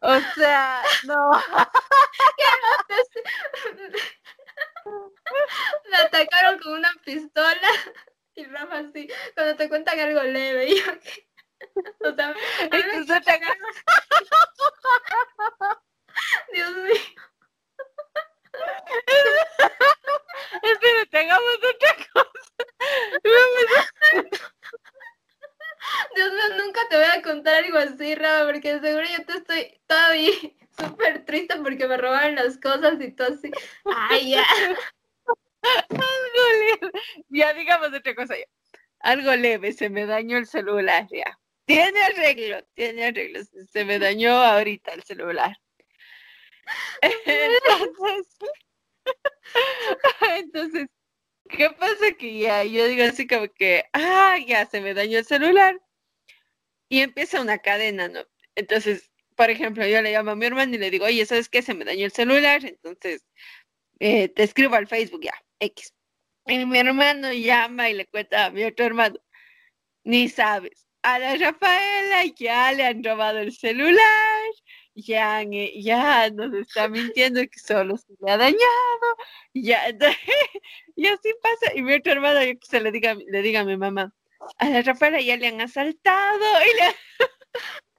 O sea, no. Me atacaron con una pistola. Y Rafa así, cuando te cuentan algo leve, y yo O sea, Dios mío. Espera, hagamos otra cosa. Dios mío, nunca te voy a contar algo así, Rafa, porque seguro yo te estoy todavía súper triste porque me robaron las cosas y todo así. Ay, ya. Algo ya digamos otra cosa. Algo leve, se me dañó el celular ya. Tiene arreglo, tiene arreglo. Se me dañó ahorita el celular. Entonces, entonces, ¿qué pasa que ya? Yo digo así como que, ah, ya se me dañó el celular. Y empieza una cadena, ¿no? Entonces, por ejemplo, yo le llamo a mi hermano y le digo, oye, ¿sabes qué? Se me dañó el celular, entonces eh, te escribo al Facebook ya, X. Y mi hermano llama y le cuenta a mi otro hermano, ni sabes, a la Rafaela ya le han robado el celular, ya, ya nos está mintiendo que solo se le ha dañado, ya, y así pasa. Y mi otro hermano, yo se le diga, le diga a mi mamá, a la Rafaela ya le han asaltado y le...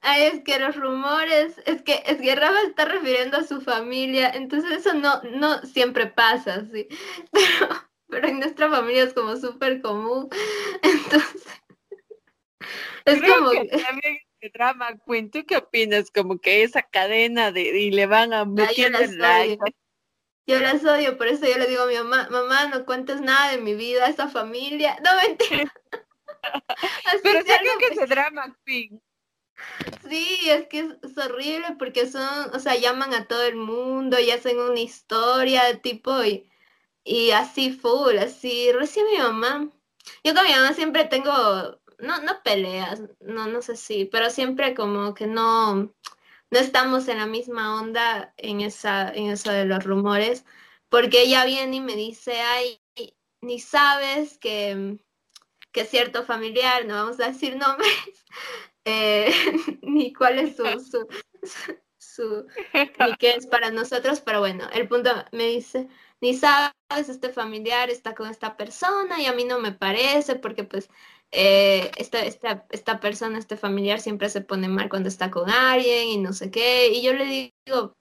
Ay, es que los rumores, es que, es que Rafa está refiriendo a su familia, entonces eso no, no siempre pasa, sí. Pero, pero en nuestra familia es como súper común. Entonces, es como que, también drama queen, ¿tú qué opinas? Como que esa cadena de y le van a meter el like. Yo las odio, por eso yo le digo a mi mamá, mamá, no cuentes nada de mi vida, esa familia. No mentira. Pero sé que es drama queen. Sí, es que es, horrible porque son, o sea, llaman a todo el mundo y hacen una historia de tipo y, y así full, así. Recién mi mamá. Yo con mi mamá siempre tengo, no, no peleas, no, no sé si, pero siempre como que no, no estamos en la misma onda en esa, en eso de los rumores, porque ella viene y me dice, ay, ni sabes que, que cierto familiar, no vamos a decir nombres, eh, ni cuál es su, su, ni qué es para nosotros, pero bueno, el punto me dice, ni sabes, este familiar está con esta persona y a mí no me parece porque pues eh, esta, esta, esta persona, este familiar siempre se pone mal cuando está con alguien y no sé qué, y yo le digo,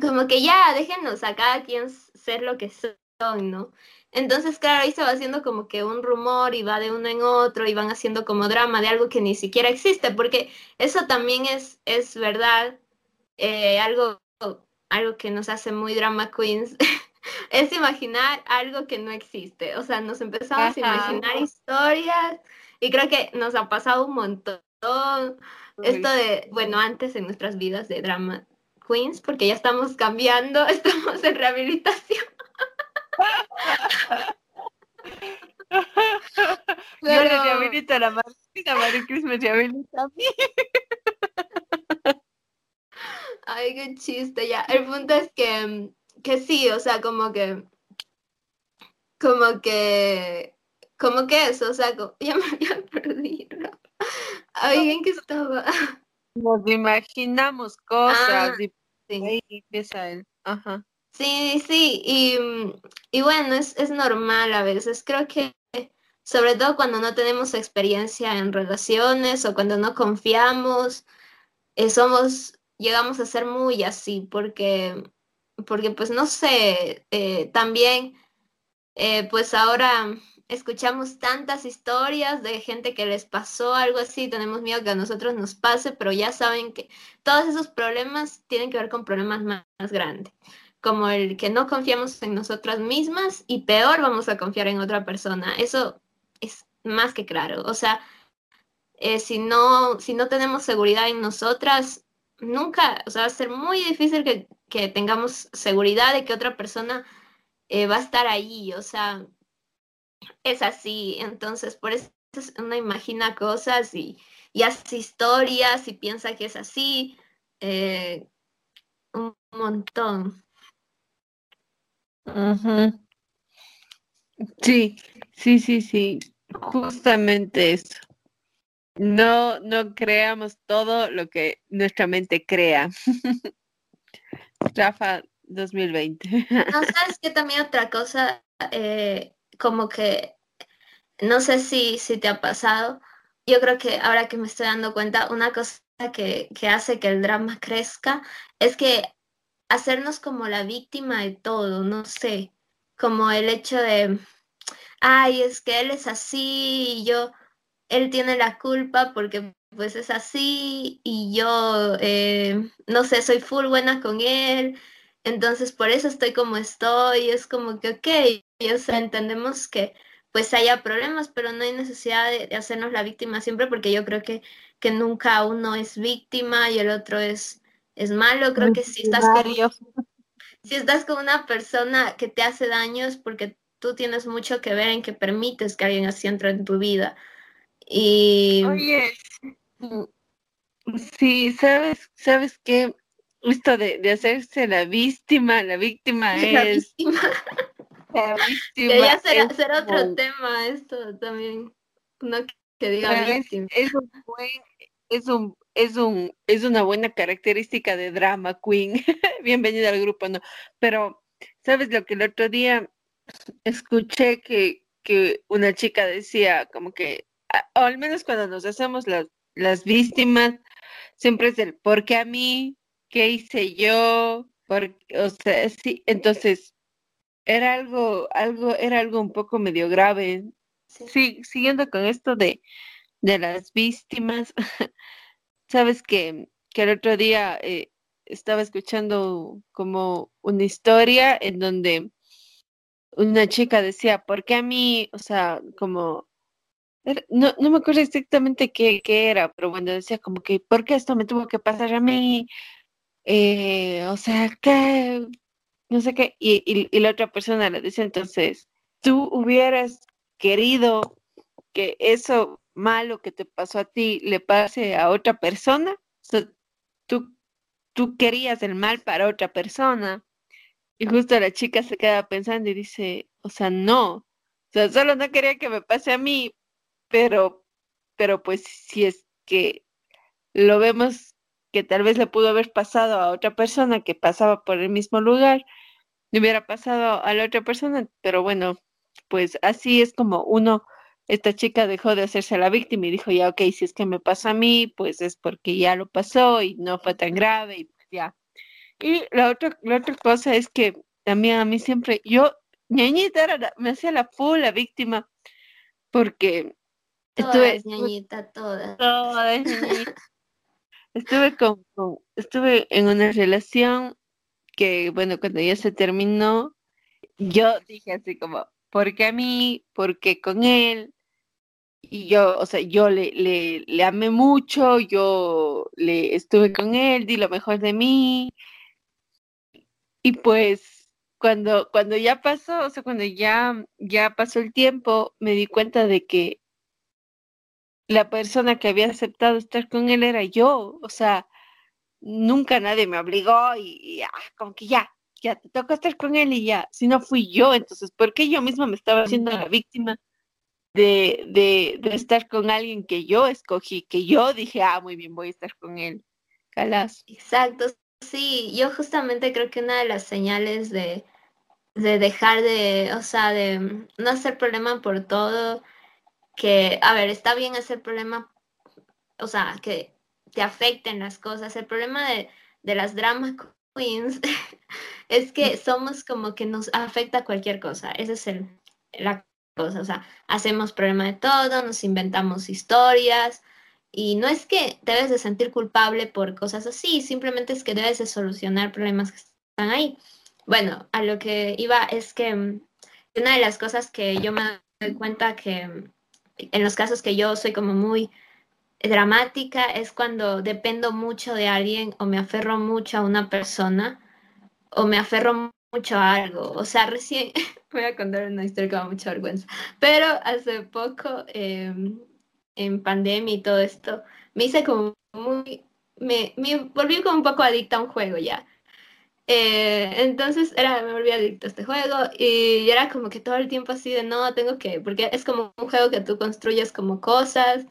como que ya, déjenos a cada quien ser lo que son, ¿no? Entonces, claro, ahí se va haciendo como que un rumor y va de uno en otro y van haciendo como drama de algo que ni siquiera existe, porque eso también es, es verdad, eh, algo, algo que nos hace muy drama queens, es imaginar algo que no existe. O sea, nos empezamos a imaginar historias y creo que nos ha pasado un montón. Esto de, bueno, antes en nuestras vidas de drama queens, porque ya estamos cambiando, estamos en rehabilitación. Yo le rehabilito a la Martina, Maricris me rehabilita a mí. Ay, qué chiste, ya. El punto es que, que sí, o sea, como que, como que, como que eso, o sea, ya me había perdido. Alguien que estaba. Nos imaginamos cosas ah, y sí. empieza él. Ajá. Sí, sí, y, y bueno, es, es normal a veces. Creo que sobre todo cuando no tenemos experiencia en relaciones o cuando no confiamos, eh, somos, llegamos a ser muy así, porque, porque pues no sé, eh, también eh, pues ahora escuchamos tantas historias de gente que les pasó algo así, tenemos miedo que a nosotros nos pase, pero ya saben que todos esos problemas tienen que ver con problemas más grandes como el que no confiamos en nosotras mismas y peor vamos a confiar en otra persona. Eso es más que claro. O sea, eh, si, no, si no tenemos seguridad en nosotras, nunca, o sea, va a ser muy difícil que, tengamos seguridad de que otra persona eh, va a estar ahí. O sea, es así. Entonces, por eso uno imagina cosas y, hace historias y piensa que es así. Eh, un montón. Sí, sí, sí, sí, justamente eso. No, no creamos todo lo que nuestra mente crea. Rafa 2020. No, sabes que también otra cosa, eh, como que, no sé si, si te ha pasado, yo creo que ahora que me estoy dando cuenta, una cosa que, que hace que el drama crezca es que hacernos como la víctima de todo, no sé, como el hecho de, ay, es que él es así y yo, él tiene la culpa porque pues es así y yo, eh, no sé, soy full buena con él Entonces, por eso estoy como estoy, es como que, ok, o sea, entendemos que pues haya problemas, pero no hay necesidad de, hacernos la víctima siempre, porque yo creo que, que nunca uno es víctima y el otro es, es malo. Creo que si estás, con, si estás con una persona que te hace daño es porque tú tienes mucho que ver en que permites que alguien así entre en tu vida. Y... Oye, sí, ¿sabes, sabes qué? Esto de, de hacerse la víctima, la víctima es... La víctima. ya será, otro tema esto también. No que diga víctima. Es, un buen, es un es un es una buena característica de drama queen. Bienvenida al grupo, no. Pero sabes lo que el otro día escuché que, que una chica decía como que o al menos cuando nos hacemos las, las víctimas, siempre es el ¿por qué a mí? ¿Qué hice yo? Por, o sea, sí, entonces era algo, algo, era algo un poco medio grave. Sí, siguiendo con esto de, de las víctimas, sabes que, que el otro día eh, estaba escuchando como una historia en donde una chica decía, ¿por qué a mí? O sea, como, no, no me acuerdo exactamente qué, qué, era, pero bueno, decía como que, ¿por qué esto me tuvo que pasar a mí? Eh, o sea, ¿qué? no sé qué, y, y, la otra persona le dice entonces, tú hubieras querido que eso malo que te pasó a ti le pase a otra persona, tú, tú querías el mal para otra persona, y justo la chica se queda pensando y dice, o sea, no, o sea, solo no quería que me pase a mí, pero, pero pues si es que lo vemos que tal vez le pudo haber pasado a otra persona que pasaba por el mismo lugar, le hubiera pasado a la otra persona, pero bueno, pues así es como uno, esta chica dejó de hacerse la víctima y dijo, ya, ok, si es que me pasa a mí, pues es porque ya lo pasó y no fue tan grave y pues ya. Y la otra, la otra cosa es que también a mí siempre, yo, ñañita, era me hacía la full la víctima, porque estuve... ñañita, todas. Todas, estuve con, estuve en una relación que, bueno, cuando ya se terminó, yo dije así como, ¿por qué a mí? ¿Por qué con él? Y yo, o sea, yo le, le, le amé mucho, yo le estuve con él, di lo mejor de mí. Y pues cuando, cuando ya pasó, o sea, cuando ya, ya pasó el tiempo, me di cuenta de que la persona que había aceptado estar con él era yo, o sea, nunca nadie me obligó y, ah, como que ya, ya te toca estar con él y ya, si no fui yo, entonces, ¿por qué yo misma me estaba haciendo la víctima de, de, de estar con alguien que yo escogí, que yo dije, ah, muy bien, voy a estar con él? Calas. Exacto, sí, yo justamente creo que una de las señales de, de dejar de, o sea, de no hacer problema por todo, que, a ver, está bien hacer problema, o sea, que te afecten las cosas. El problema de, las drama queens es que somos como que nos afecta cualquier cosa. Esa es el, la cosa. O sea, hacemos problema de todo, nos inventamos historias. Y no es que debes de sentir culpable por cosas así, simplemente es que debes de solucionar problemas que están ahí. Bueno, a lo que iba es que mm, una de las cosas que yo me doy cuenta que mm, en los casos que yo soy como muy dramática es cuando dependo mucho de alguien o me aferro mucho a una persona o me aferro mucho algo. O sea, recién voy a contar una historia que me da mucha vergüenza, pero hace poco em, en pandemia y todo esto, me hice como muy, me, me volví como un poco adicta a un juego ya. Eh, entonces era, me volví adicta a este juego y era como que todo el tiempo así de no, tengo que, porque es como un juego que tú construyes como cosas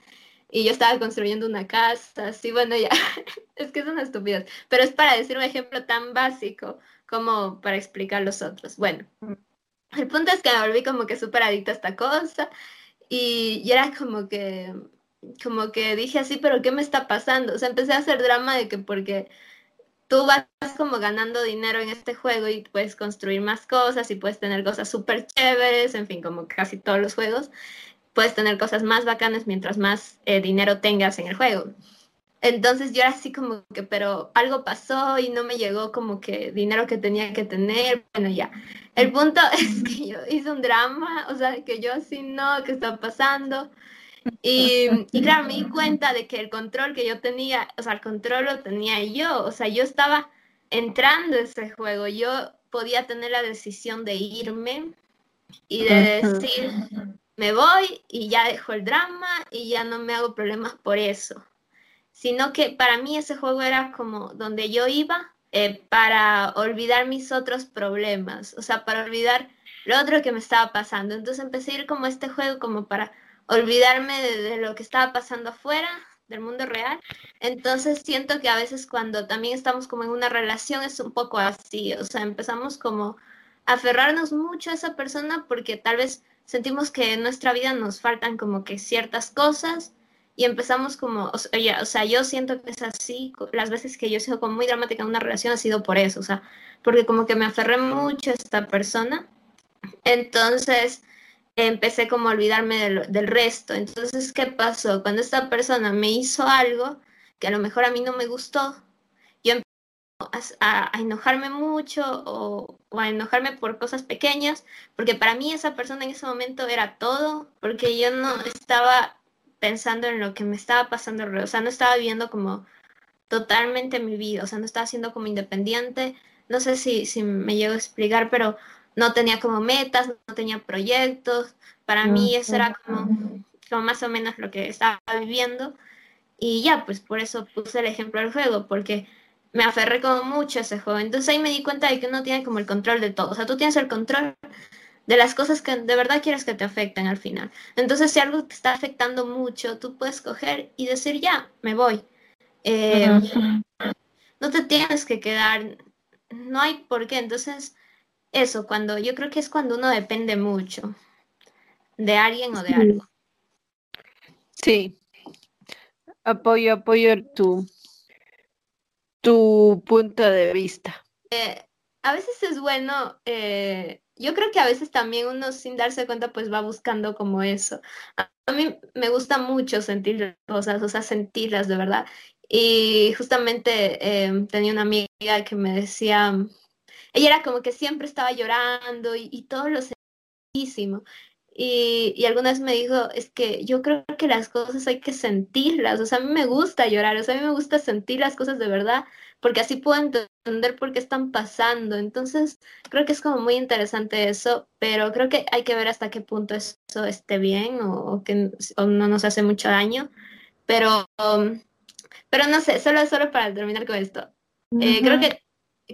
y yo estaba construyendo una casa, así, bueno, ya, es que es una estupidez, pero es para decir un ejemplo tan básico como para explicar los otros. Bueno, el punto es que me volví como que súper adicta a esta cosa y, y, era como que, como que dije así, pero ¿qué me está pasando? O sea, empecé a hacer drama de que porque tú vas como ganando dinero en este juego y puedes construir más cosas y puedes tener cosas súper chéveres, en fin, como casi todos los juegos puedes tener cosas más bacanas mientras más eh, dinero tengas en el juego. Entonces yo era así como que, pero algo pasó y no me llegó como que dinero que tenía que tener. Bueno, ya. El punto es que yo hice un drama, o sea, que yo así no, ¿qué está pasando? Y, y, claro, me di cuenta de que el control que yo tenía, o sea, el control lo tenía yo, o sea, yo estaba entrando a ese juego, yo podía tener la decisión de irme y de decir, me voy y ya dejo el drama y ya no me hago problemas por eso, sino que para mí ese juego era como donde yo iba eh, para olvidar mis otros problemas, o sea, para olvidar lo otro que me estaba pasando. Entonces empecé a ir como este juego como para olvidarme de, lo que estaba pasando afuera, del mundo real. Entonces siento que a veces cuando también estamos como en una relación es un poco así, o sea, empezamos como a aferrarnos mucho a esa persona porque tal vez sentimos que en nuestra vida nos faltan como que ciertas cosas y empezamos como, o sea, o sea, yo siento que es así, las veces que yo he sido como muy dramática en una relación ha sido por eso, o sea, porque como que me aferré mucho a esta persona. Entonces, empecé como a olvidarme del, resto. Entonces, ¿qué pasó? Cuando esta persona me hizo algo que a lo mejor a mí no me gustó, yo empecé a, enojarme mucho o, a enojarme por cosas pequeñas, porque para mí esa persona en ese momento era todo, porque yo no estaba pensando en lo que me estaba pasando, o sea, no estaba viviendo como totalmente mi vida, o sea, no estaba siendo como independiente. No sé si, si me llego a explicar, pero no tenía como metas, no tenía proyectos. Para mí eso era como, como más o menos lo que estaba viviendo. Y ya, pues por eso puse el ejemplo del juego, porque me aferré como mucho a ese juego. Entonces ahí me di cuenta de que uno tiene como el control de todo. O sea, tú tienes el control de las cosas que de verdad quieres que te afecten al final. Entonces, si algo te está afectando mucho, tú puedes coger y decir, ya, me voy. Eh, no te tienes que quedar, no hay por qué. Entonces, eso, cuando yo creo que es cuando uno depende mucho de alguien o de algo. Sí, apoyo, apoyo tu, tu punto de vista. Eh, a veces es bueno, eh, yo creo que a veces también uno sin darse cuenta pues va buscando como eso. A, mí me gusta mucho sentir cosas, o sea, sentirlas de verdad. Y justamente em, tenía una amiga que me decía, ella era como que siempre estaba llorando y, todo lo sentísimo. Y, y, alguna vez me dijo, es que yo creo que las cosas hay que sentirlas, o sea, a mí me gusta llorar, o sea, a mí me gusta sentir las cosas de verdad, porque así puedo entender por qué están pasando. Entonces, creo que es como muy interesante eso, pero creo que hay que ver hasta qué punto eso esté bien o, que no nos hace mucho daño. Pero, um, pero no sé, solo, solo para terminar con esto. Eh, creo que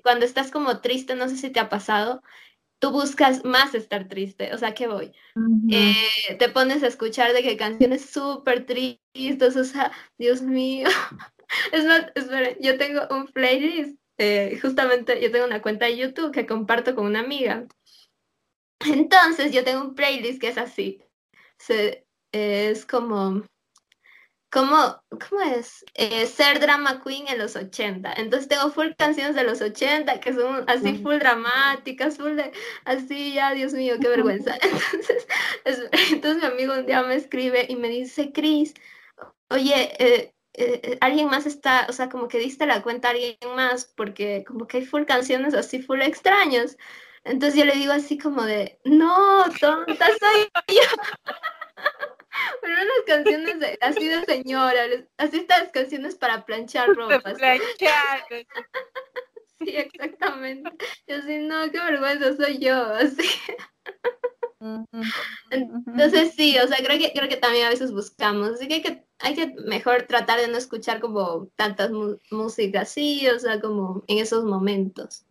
cuando estás como triste, no sé si te ha pasado, tú buscas más estar triste, o sea, ¿qué voy? Eh, te pones a escuchar de que canciones súper tristes, o sea, Dios mío. es más, espera, yo tengo un playlist, eh, justamente yo tengo una cuenta de YouTube que comparto con una amiga. Entonces yo tengo un playlist que es así. Se, es como ¿Cómo, cómo es? Eh, ser drama queen en los 80. Entonces tengo full canciones de los 80 que son así full dramáticas, full de así, ya, Dios mío, qué vergüenza. Entonces, entonces mi amigo un día me escribe y me dice, Cris, oye, eh, eh, alguien más está, o sea, como que diste la cuenta a alguien más porque como que hay full canciones así full extraños. Entonces yo le digo así como de, no, tonta soy yo. Pero unas canciones de, así de señora, así estas canciones para planchar ropa. planchar. sí, exactamente. Yo así, no, qué vergüenza soy yo, así. Entonces sí, o sea, creo que, creo que también a veces buscamos, así que hay que, hay que mejor tratar de no escuchar como tantas músicas, sí, o sea, como en esos momentos.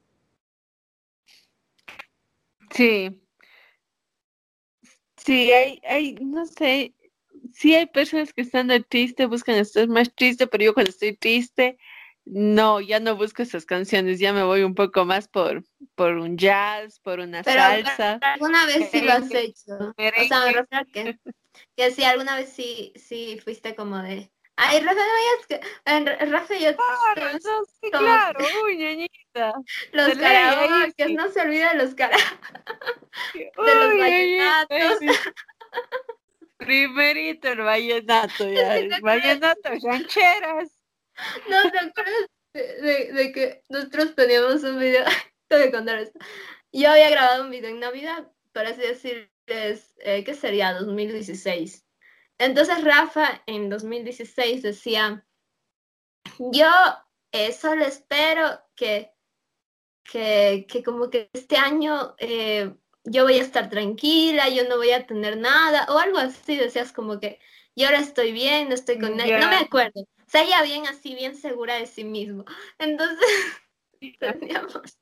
Sí, Sí, hay, hay, no sé, sí hay personas que estando triste buscan estar más triste, pero yo cuando estoy triste, no, ya no busco esas canciones, ya me voy un poco más por, por un jazz, por una salsa. Alguna vez sí lo has hecho. O sea, me refiero que, que sí, alguna vez sí, sí fuiste como de, Ay, Rafa, no vayas que. Rafa, yo. Claro, sí, claro, uy, ñañita. Los karaoke, no se olvida de los karaoke. de los vallenatos. Primerito el vallenato, ya. El vallenato, rancheras. No, ¿te acuerdas de, que nosotros teníamos un video? Tengo que contar esto. Yo había grabado un video en Navidad, para así decirles, eh, ¿qué sería? 2016. Entonces Rafa en 2016 decía, yo eh, solo espero que, que, que, como que este año eh, yo voy a estar tranquila, yo no voy a tener nada, o algo así, decías como que yo ahora estoy bien, no estoy con nadie, no me acuerdo, sea, ya bien así, bien segura de sí mismo. Entonces, teníamos,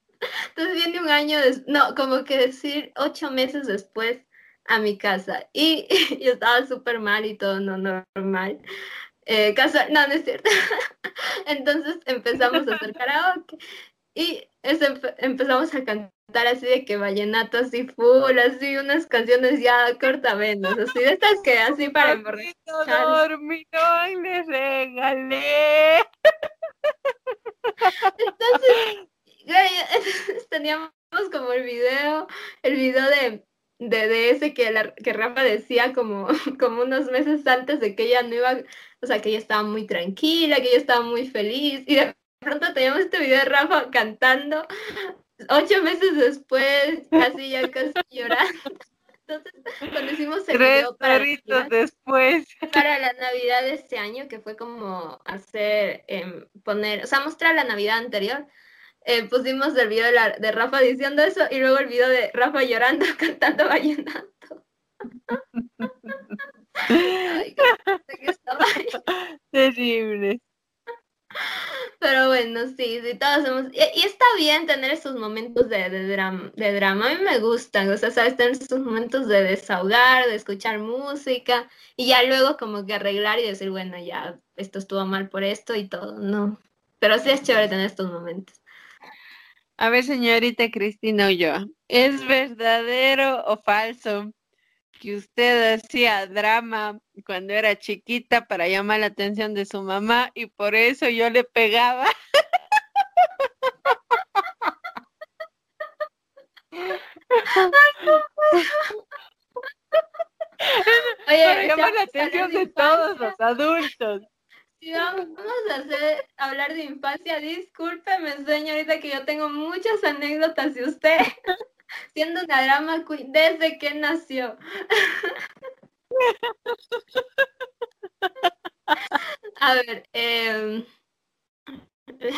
entonces viene un año, no, como que decir ocho meses después a mi casa y, yo estaba súper mal y todo no normal. Eh, casa, no, no es cierto. Entonces empezamos a hacer karaoke y empezamos a cantar así de que vallenatos y full, así unas canciones ya cortavenas, así de estas que así para emborrachar. dormidón le regalé. Entonces, teníamos como el video, el video de, de, ese que, la, que Rafa decía como, como unos meses antes de que ella no iba, o sea, que ella estaba muy tranquila, que ella estaba muy feliz, y de pronto teníamos este video de Rafa cantando, ocho meses después, casi ya casi llorando. Entonces, cuando hicimos el video para después. para la Navidad de este año, que fue como hacer, eh, poner, o sea, mostrar la Navidad anterior, eh, pusimos el video de, la, de, Rafa diciendo eso y luego el video de Rafa llorando, cantando vallenato. Terrible. Pero bueno, sí, sí, todos hemos... Y, está bien tener esos momentos de, de, drama, de drama, a mí me gustan, o sea, sabes, tener esos momentos de desahogar, de escuchar música, y ya luego como que arreglar y decir, bueno, ya, esto estuvo mal por esto y todo, no. Pero sí es chévere tener estos momentos. A ver, señorita Cristina yo, ¿es verdadero o falso que usted hacía drama cuando era chiquita para llamar la atención de su mamá y por eso yo le pegaba? para llamar la atención de todos los adultos. Si vamos, a hacer, hablar de infancia, discúlpeme, señorita, que yo tengo muchas anécdotas de usted, siendo una drama queen desde que nació. a ver, eh,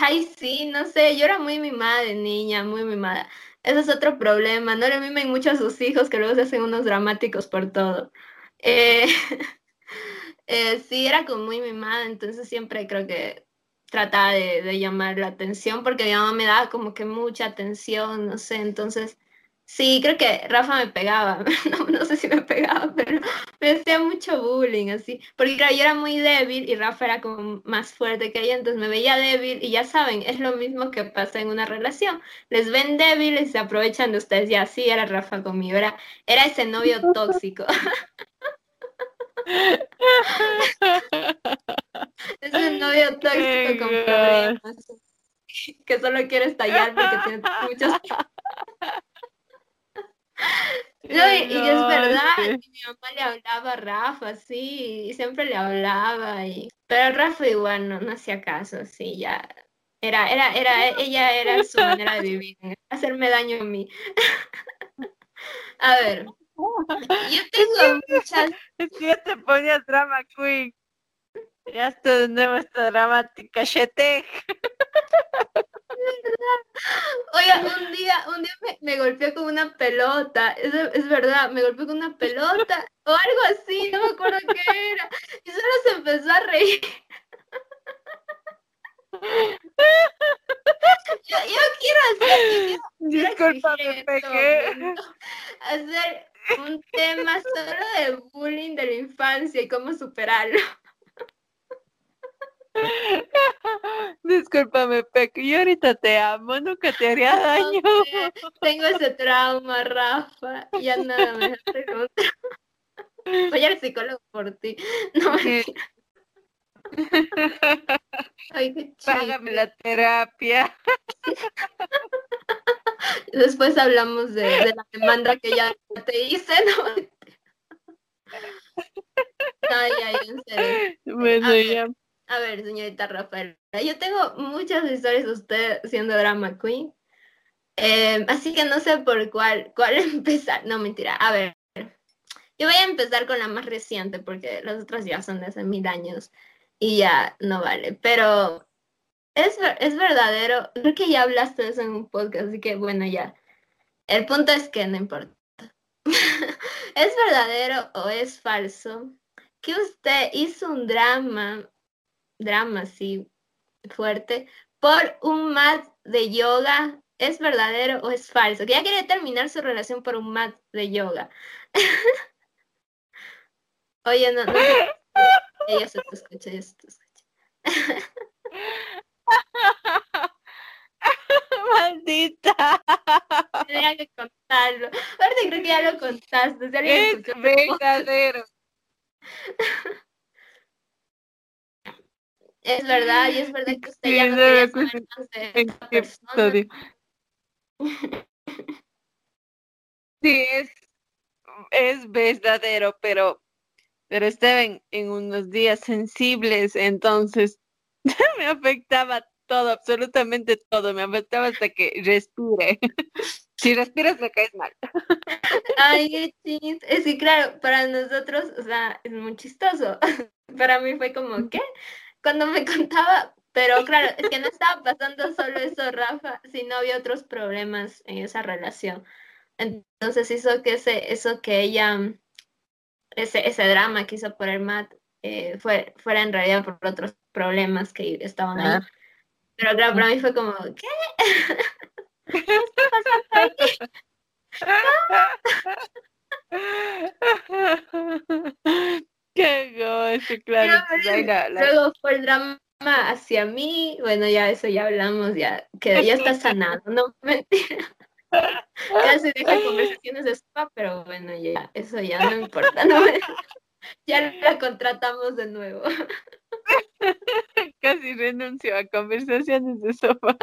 ay, sí, no sé, yo era muy mimada de niña, muy mimada. Ese es otro problema, no le mimen mucho a sus hijos que luego se hacen unos dramáticos por todo. Eh, eh, sí, era como muy mimada, entonces siempre creo que trataba de, llamar la atención porque mi mamá me daba como que mucha atención, no sé, entonces sí, creo que Rafa me pegaba, no, sé si me pegaba, pero me hacía mucho bullying, así, porque claro, yo era muy débil y Rafa era como más fuerte que ella, entonces me veía débil y ya saben, es lo mismo que pasa en una relación, les ven débiles y se aprovechan de ustedes, y así era Rafa conmigo, era, era ese novio tóxico. es un novio tóxico con problemas. Que solo quiere estallar porque tiene muchos. No, y, es verdad, mi mamá le hablaba a Rafa, sí, y siempre le hablaba, y... pero Rafa igual no, no hacía caso, sí, ya, era, era, era, ella era su manera de vivir, hacerme daño a mí. a ver, yo tengo muchas. Es que ya te ponía drama queen. Ya está de nuevo esta dramática chete. Oiga, un día, un día me, me golpeó con una pelota, es, es, verdad, me golpeó con una pelota o algo así, no me acuerdo qué era. Y solo se empezó a reír. Yo, yo quiero hacer, Disculpa, me pegué. Hacer un tema solo de bullying de la infancia y cómo superarlo. Discúlpame, Peco, yo ahorita te amo, nunca te haría daño. tengo ese trauma, Rafa, ya nada me pregunta. Voy al psicólogo por ti. No, Ay, qué Págame la terapia. Después hablamos de, la demanda que ya te hice, ¿no? Ay, ay, en serio. Bueno, ya. A ver, señorita Rafael, yo tengo muchas historias de usted siendo drama queen. Em, así que no sé por cuál, cuál empezar. No, mentira. A ver, yo voy a empezar con la más reciente porque las otras ya son de hace mil años y ya no vale. Pero es, es verdadero. Creo que ya hablaste de eso en un podcast, así que bueno, ya. El punto es que no importa. ¿Es verdadero o es falso que usted hizo un drama, drama así fuerte, por un mat de yoga? ¿Es verdadero o es falso? Que ya quería terminar su relación por un mat de yoga. Oye, no, no. Ella se te escucha, ella se te escucha. Maldita. Tenía que contarlo. Aparte creo que ya lo contaste. es verdadero. Es verdad, y es verdad que usted ya no quería saber Sí, es, es verdadero, pero, pero estaba en, unos días sensibles, entonces me afectaba todo, absolutamente todo. Me afectaba hasta que respire. si respiras me caes mal. Ay, Es que claro, para nosotros, o sea, es muy chistoso. Para mí fue como, ¿qué? Cuando me contaba, pero claro, es que no estaba pasando solo eso, Rafa, sino había otros problemas en esa relación. Entonces hizo que ese, eso que ella, ese, ese drama que hizo por el mat, eh, fue, fuera en realidad por otros problemas que estaban ahí. Pero claro, para mí fue como, ¿qué? ¿Qué está pasando Qué gozo, claro. Luego fue el drama hacia mí, bueno, ya eso ya hablamos, ya que ya está sanado, no mentira. Casi deja conversaciones de spa, pero bueno, ya, eso ya no importa, no, ya la contratamos de nuevo. Casi renuncio a conversaciones de sofá.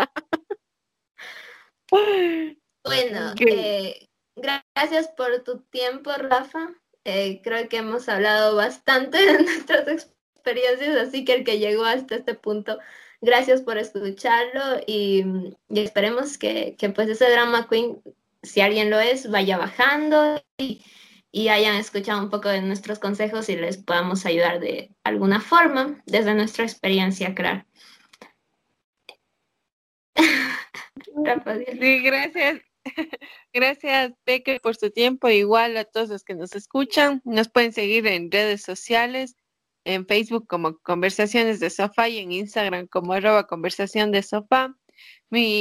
Bueno, eh, gracias por tu tiempo, Rafa. Eh, creo que hemos hablado bastante de nuestras experiencias, así que el que llegó hasta este punto, gracias por escucharlo y, esperemos que, que, pues ese drama queen, si alguien lo es, vaya bajando y y hayan escuchado un poco de nuestros consejos y les podamos ayudar de alguna forma desde nuestra experiencia, claro. Sí, gracias. Gracias, Peque, por su tiempo. Igual a todos los que nos escuchan. Nos pueden seguir en redes sociales, en Facebook como Conversaciones de Sofá y en Instagram como arroba conversación de sofá. Mi